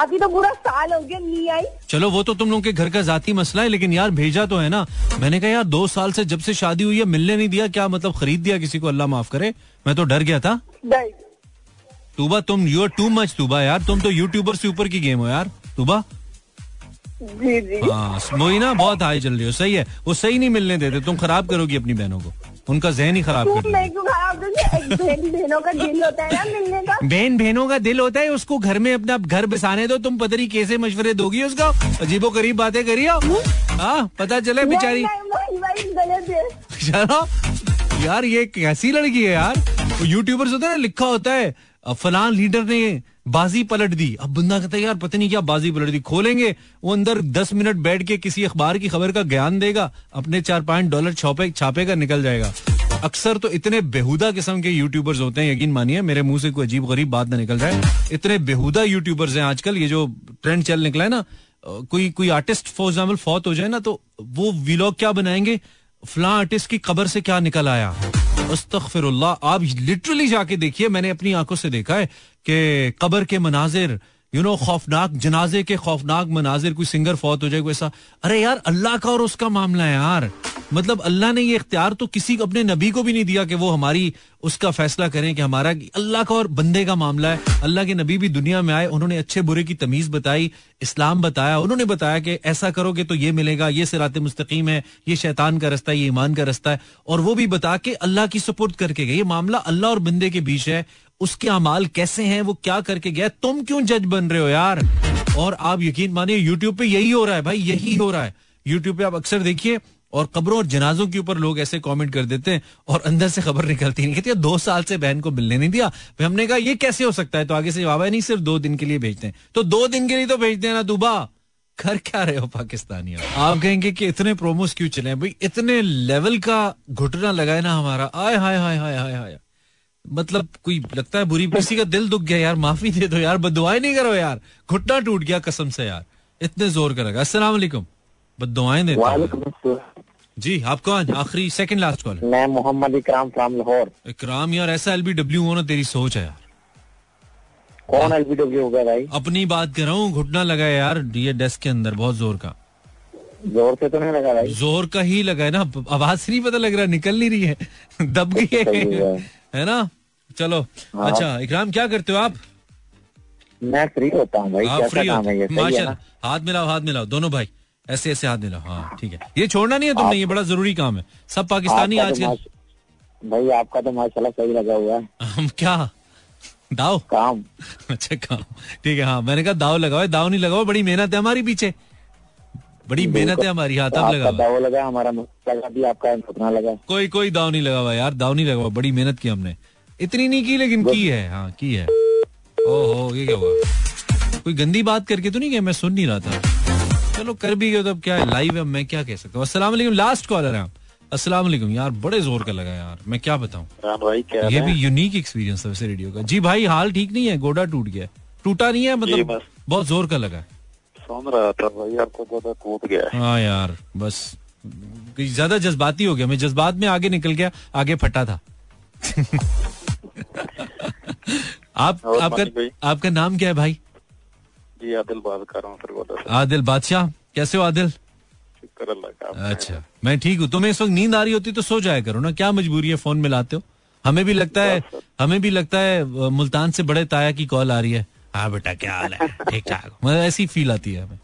अभी तो पूरा साल हो गया नहीं आई। चलो वो तो तुम लोगों के घर का जाती मसला है लेकिन यार भेजा तो है ना। मैंने कहा यार दो साल से जब से शादी हुई है मिलने नहीं दिया क्या मतलब खरीद दिया किसी को? अल्लाह माफ़ करे। मैं तो डर गया था। तूबा तुम you are too much Tooba यार। तुम तो यूट्यूबर से ऊपर की गेम हो यार। तूबा? जी जी। हाँ वही बहुत हाई चल रही हो। सही है। वो सही नहीं मिलने देते। तुम खराब करोगी अपनी बहनों को। उनका जहन ही खराब कर बहन बहनों का दिल होता है ना मिलने का। बहन बहनों का दिल होता है उसको घर में अपना घर बसाने दो तुम पता नहीं कैसे मशवरे दोगी उसको। अजीबो गरीब बातें करियो हाँ। पता चले बेचारी। यार ये कैसी लड़की है यार। यूट्यूबर्स होता है ना लिखा होता है फलान लीडर ने बाजी पलट दी। अब बंदा कहता है, यार, पता नहीं क्या बाजी पलट दी। खोलेंगे। वो अंदर दस मिनट बैठ के किसी अखबार की खबर का ज्ञान देगा। अपने चार पाँच डॉलर छापे, छापेगा, निकल जाएगा। अक्सर तो इतने बेहुदा किस्म के यूट्यूबर्स होते हैं, यकीन मानिए, मेरे मुँह से कोई अजीब गरीब बात ना निकल जाए। इतने बेहुदा यूट्यूबर्स हैं आजकल, ये जो ट्रेंड चल निकला है ना कोई कोई आर्टिस्ट फॉर एग्ज़ाम्पल फौत हो जाए ना तो वो विलॉग क्या बनाएँगे? फला आर्टिस्ट की कबर से क्या निकल आया? आप लिटरली जाके देखिए, मैंने अपनी आँखों से देखा है कि कबर के मनाजिर यू नो खौफनाक, जनाजे के खौफनाक मनाजिर, कोई सिंगर फौत हो जाए, कोई ऐसा। अरे यार, अल्लाह का और उसका मामला है यार। मतलब अल्लाह ने ये इख्तियार तो किसी अपने नबी को भी नहीं दिया कि वो हमारी, उसका फैसला करें कि हमारा, अल्लाह का और बंदे का मामला है। अल्लाह के नबी भी दुनिया में आए, उन्होंने अच्छे बुरे की तमीज बताई, इस्लाम बताया, उन्होंने बताया कि ऐसा करोगे तो ये मिलेगा, ये सिरात मुस्तकीम है, ये शैतान का रास्ता है, ये ईमान का रास्ता है। और वो भी बता के अल्लाह की सपोर्ट करके गए। ये मामला अल्लाह और बंदे के बीच है। उसके अमाल कैसे हैं, वो क्या करके गया, तुम क्यों जज बन रहे हो यार? और आप यकीन मानिए यूट्यूब पे यही हो रहा है भाई, यही हो रहा है। यूट्यूब पे आप अक्सर देखिए, और कब्रों और जनाजों के ऊपर लोग ऐसे कमेंट कर देते हैं, और अंदर से खबर निकलती नहीं कहती दो साल से बहन को मिलने नहीं दिया। फिर हमने कहा, ये कैसे हो सकता है? तो आगे से जवाब है नहीं, सिर्फ़ दो दिन के लिए भेजते हैं। तो दो दिन के लिए तो भेजते हैं ना, दुबा। कर क्या रहे हो, पाकिस्तानी आप कहेंगे कि इतने प्रोमोस क्यों चले भाई, इतने लेवल का घुटना लगाए ना हमारा। आय हाय हाय हाय हाय हाय। मतलब कोई लगता है बुरी किसी का दिल दुख गया यार माफ़ी दे दो यार बदुआएँ नहीं करो यार। घुटना टूट गया कसम से यार। इतने ज़ोर का लगा। अस्सलाम वालेकुम। बदुआएँ देते जी आप कौन? आखिरी सेकंड लास्ट कॉल मैं मोहम्मद इकराम फ्रॉम लाहौर। इकराम यार ऐसा एलबीडब्ल्यू होना तेरी सोच है यार। कौन एलबीडब्ल्यू हो गया भाई? अपनी बात कर रहा हूँ घुटना लगा है यार ये डेस्क के अंदर बहुत ज़ोर का। ज़ोर से तो नहीं लगा भाई? ज़ोर का ही लगा है ना आवाज़ से नहीं पता लग रहा निकल नहीं रही है। दब गई है। है ना? चलो। हाँ। अच्छा इकराम क्या करते हो आप? मैं फ्री होता हूँ भाई आप फ्री हो? काम है ये? माशा हाथ मिलाओ हाथ मिलाओ दोनों भाई। ऐसे ऐसे हाथ मिलाओ। हाँ ठीक है। ये छोड़ना नहीं है तुमने ये बड़ा ज़रूरी काम है। सब पाकिस्तानी तो आजकल भाई आपका तो माशाल्लाह सही लगा हुआ है। हम क्या? दाव? काम। अच्छा काम। ठीक है हाँ मैंने कहा दाव लगाओ। दाव नहीं लगाओ बड़ी मेहनत है हमारी पीछे। बड़ी मेहनत है हमारी हाथ अब आपका लगाओ। दाव लगा हमारा लगा भी आपका उतना लगा। कोई कोई दाव नहीं लगा हुआ यार दाव नहीं लगा हुआ बड़ी मेहनत की हमने। इतनी नहीं की लेकिन की है हाँ की है। ओहो ये क्या हुआ? कोई गंदी बात करके तो नहीं गया? मैं सुन नहीं रहा था। चलो कर भी गए तो अब क्या है? लाइव है मैं क्या कह सकता हूँ? असला लास्ट कॉलर है आप। अस्सलाम वालेकुम यार बड़े ज़ोर का लगा यार मैं क्या बताऊँ? ये भी यूनिक एक्सपीरियंस है वैसे रेडियो का। जी भाई हाल ठीक नहीं है? गोडा टूट गया। टूटा नहीं है मतलब बहुत ज़ोर का लगा। है सुन रहा था भाई आपको ज़्यादा टूट गया हाँ। यार बस। ज़्यादा जज्बाती हो गया। मैं जज्बात में आगे निकल गया आगे फटा था। आप आपका आपका नाम क्या है भाई? जी आदिल बात कर रहा हूँ आदिल बादशाह। कैसे हो आदिल? शुक्र अल्लाह का अच्छा। मैं ठीक हूँ। तुम्हें इस वक्त नींद आ रही होती तो सो जाया करो ना। क्या मजबूरी है फ़ोन मिलाते हो? हमें भी लगता है हमें भी लगता है मुल्तान से बड़े ताया की कॉल आ रही है। हाँ बेटा क्या हाल है? ठीक ठाक मतलब ऐसी फील आती है हमें।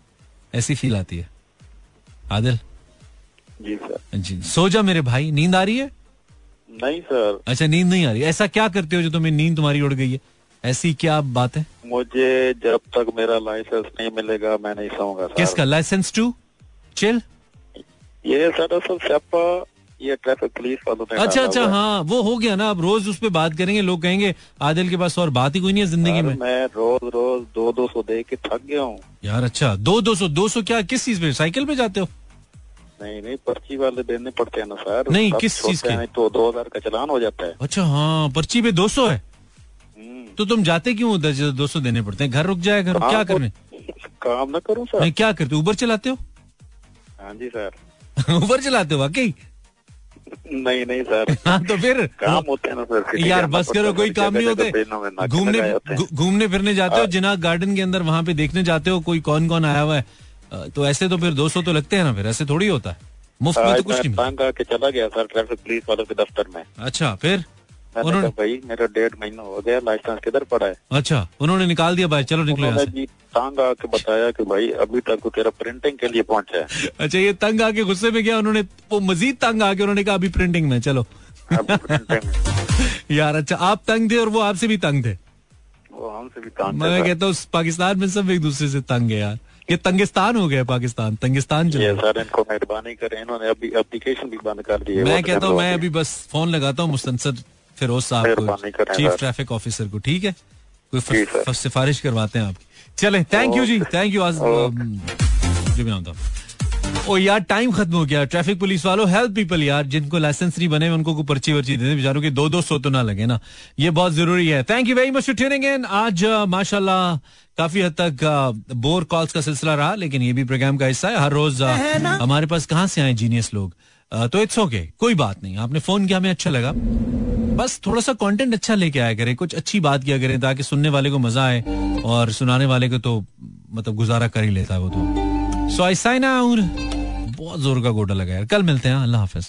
ऐसी फील आती है। आदिल? जी सर जी। सो जा मेरे भाई नींद आ रही है? नहीं सर अच्छा नींद नहीं आ रही। ऐसा क्या करते हो जो तुम्हें नींद तुम्हारी उड़ गई है? ऐसी क्या बात है? मुझे जब तक मेरा लाइसेंस नहीं मिलेगा मैं नहीं सोऊँगा किसका? License to chill? ये सर असल स्यापा ये ट्रैफ़िक पुलिस वालों ने अच्छा अच्छा हाँ। वो हो गया ना अब रोज उस पर बात करेंगे लोग कहेंगे आदिल के पास और बात ही कोई नहीं है ज़िंदगी में। मैं रोज रोज दो दो सौ दे के थक गया हूँ। यार अच्छा दो दो सौ दो सौ क्या किस चीज़ पे? साइकिल पे जाते हो? नहीं नहीं पर्ची वाले देने पड़ते हैं ना सर। नहीं, किस चीज़ के? तो दो हज़ार का चलान हो जाता है। अच्छा हाँ पर्ची पे दो सौ है? हम्म। तो तुम जाते क्यों दो सौ देने पड़ते हैं? घर रुक जाए घर क्या करने? काम ना करूँ सर। क्या करते हो? उबर चलाते हो? हाँ जी सर। उबर चलाते हो वाकई? नहीं नहीं सर। हाँ तो फिर काम होते हैं ना सर यार बस करो कोई काम नहीं होते। घूमने हैं। घूमने फिरने जाते हो जिना गार्डन के अंदर वहाँ पे देखने जाते हो कोई कौन कौन आया हुआ है? तो ऐसे तो फिर 200 तो लगते हैं ना फिर ऐसे थोड़ी होता है। मुफ़्त में तो कुछ नहीं चला गया सर ट्रैफ़िक पुलिस वालों के दफ्तर में। अच्छा फिर? उन्होंने भाई मेरा डेढ़ महीना हो गया लाइसेंस किधर पड़ा है? अच्छा उन्होंने निकाल दिया भाई चलो निकलो जी तंग आके बताया कि भाई अभी तक तेरा प्रिंटिंग के लिए पहुँचा है। अच्छा ये तंग आके गुस्से में गया उन्होंने वो मजीद तंग आके उन्होंने कहा अभी प्रिंटिंग में चलो। यार अच्छा आप तंग थे और वो आपसे भी तंग थे? वो हमसे भी तंग मैं कहता हूँ पाकिस्तान में सब एक दूसरे से तंग है यार। ये तंगिस्तान हो गया पाकिस्तान तंगिस्तान। जो सर इनको मेहरबानी करें इन्होंने अभी एप्लीकेशन भी बंद कर दी है मैं कहता हूँ तो मैं अभी बस फ़ोन लगाता हूँ मुस्तनसर फिरोज साहब को चीफ ट्रैफ़िक ऑफिसर को ठीक है? कोई सिफारिश करवाते हैं आपकी। चले थैंक यू जी थैंक यू आज अम, जो भी नाम ओ यार टाइम खत्म हो गया। ट्रैफ़िक पुलिस वालों हेल्प पीपल यार जिनको लाइसेंस नहीं बने उनको कोई पर्ची वर्ची दे बेचारों के दो दो सौ तो ना लगे ना। ये बहुत ज़रूरी है। Thank you very much for tuning in आज माशाल्लाह काफ़ी हद तक बोर कॉल्स का सिलसिला रहा लेकिन ये भी प्रोग्राम का हिस्सा है। हर रोज हमारे पास कहाँ से आए जीनियस लोग? तो इट्स ओके कोई बात नहीं। आपने फ़ोन किया हमें अच्छा लगा। बस थोड़ा सा कंटेंट अच्छा लेके आया करें कुछ अच्छी बात किया करें ताकि सुनने वाले को मज़ा आए और सुनाने वाले को तो मतलब गुजारा कर ही लेता है वो तो। सो आई साइन आउट बहुत ज़ोर का गोटा लगा यार। कल मिलते हाँ, अल्लाह हाफिज।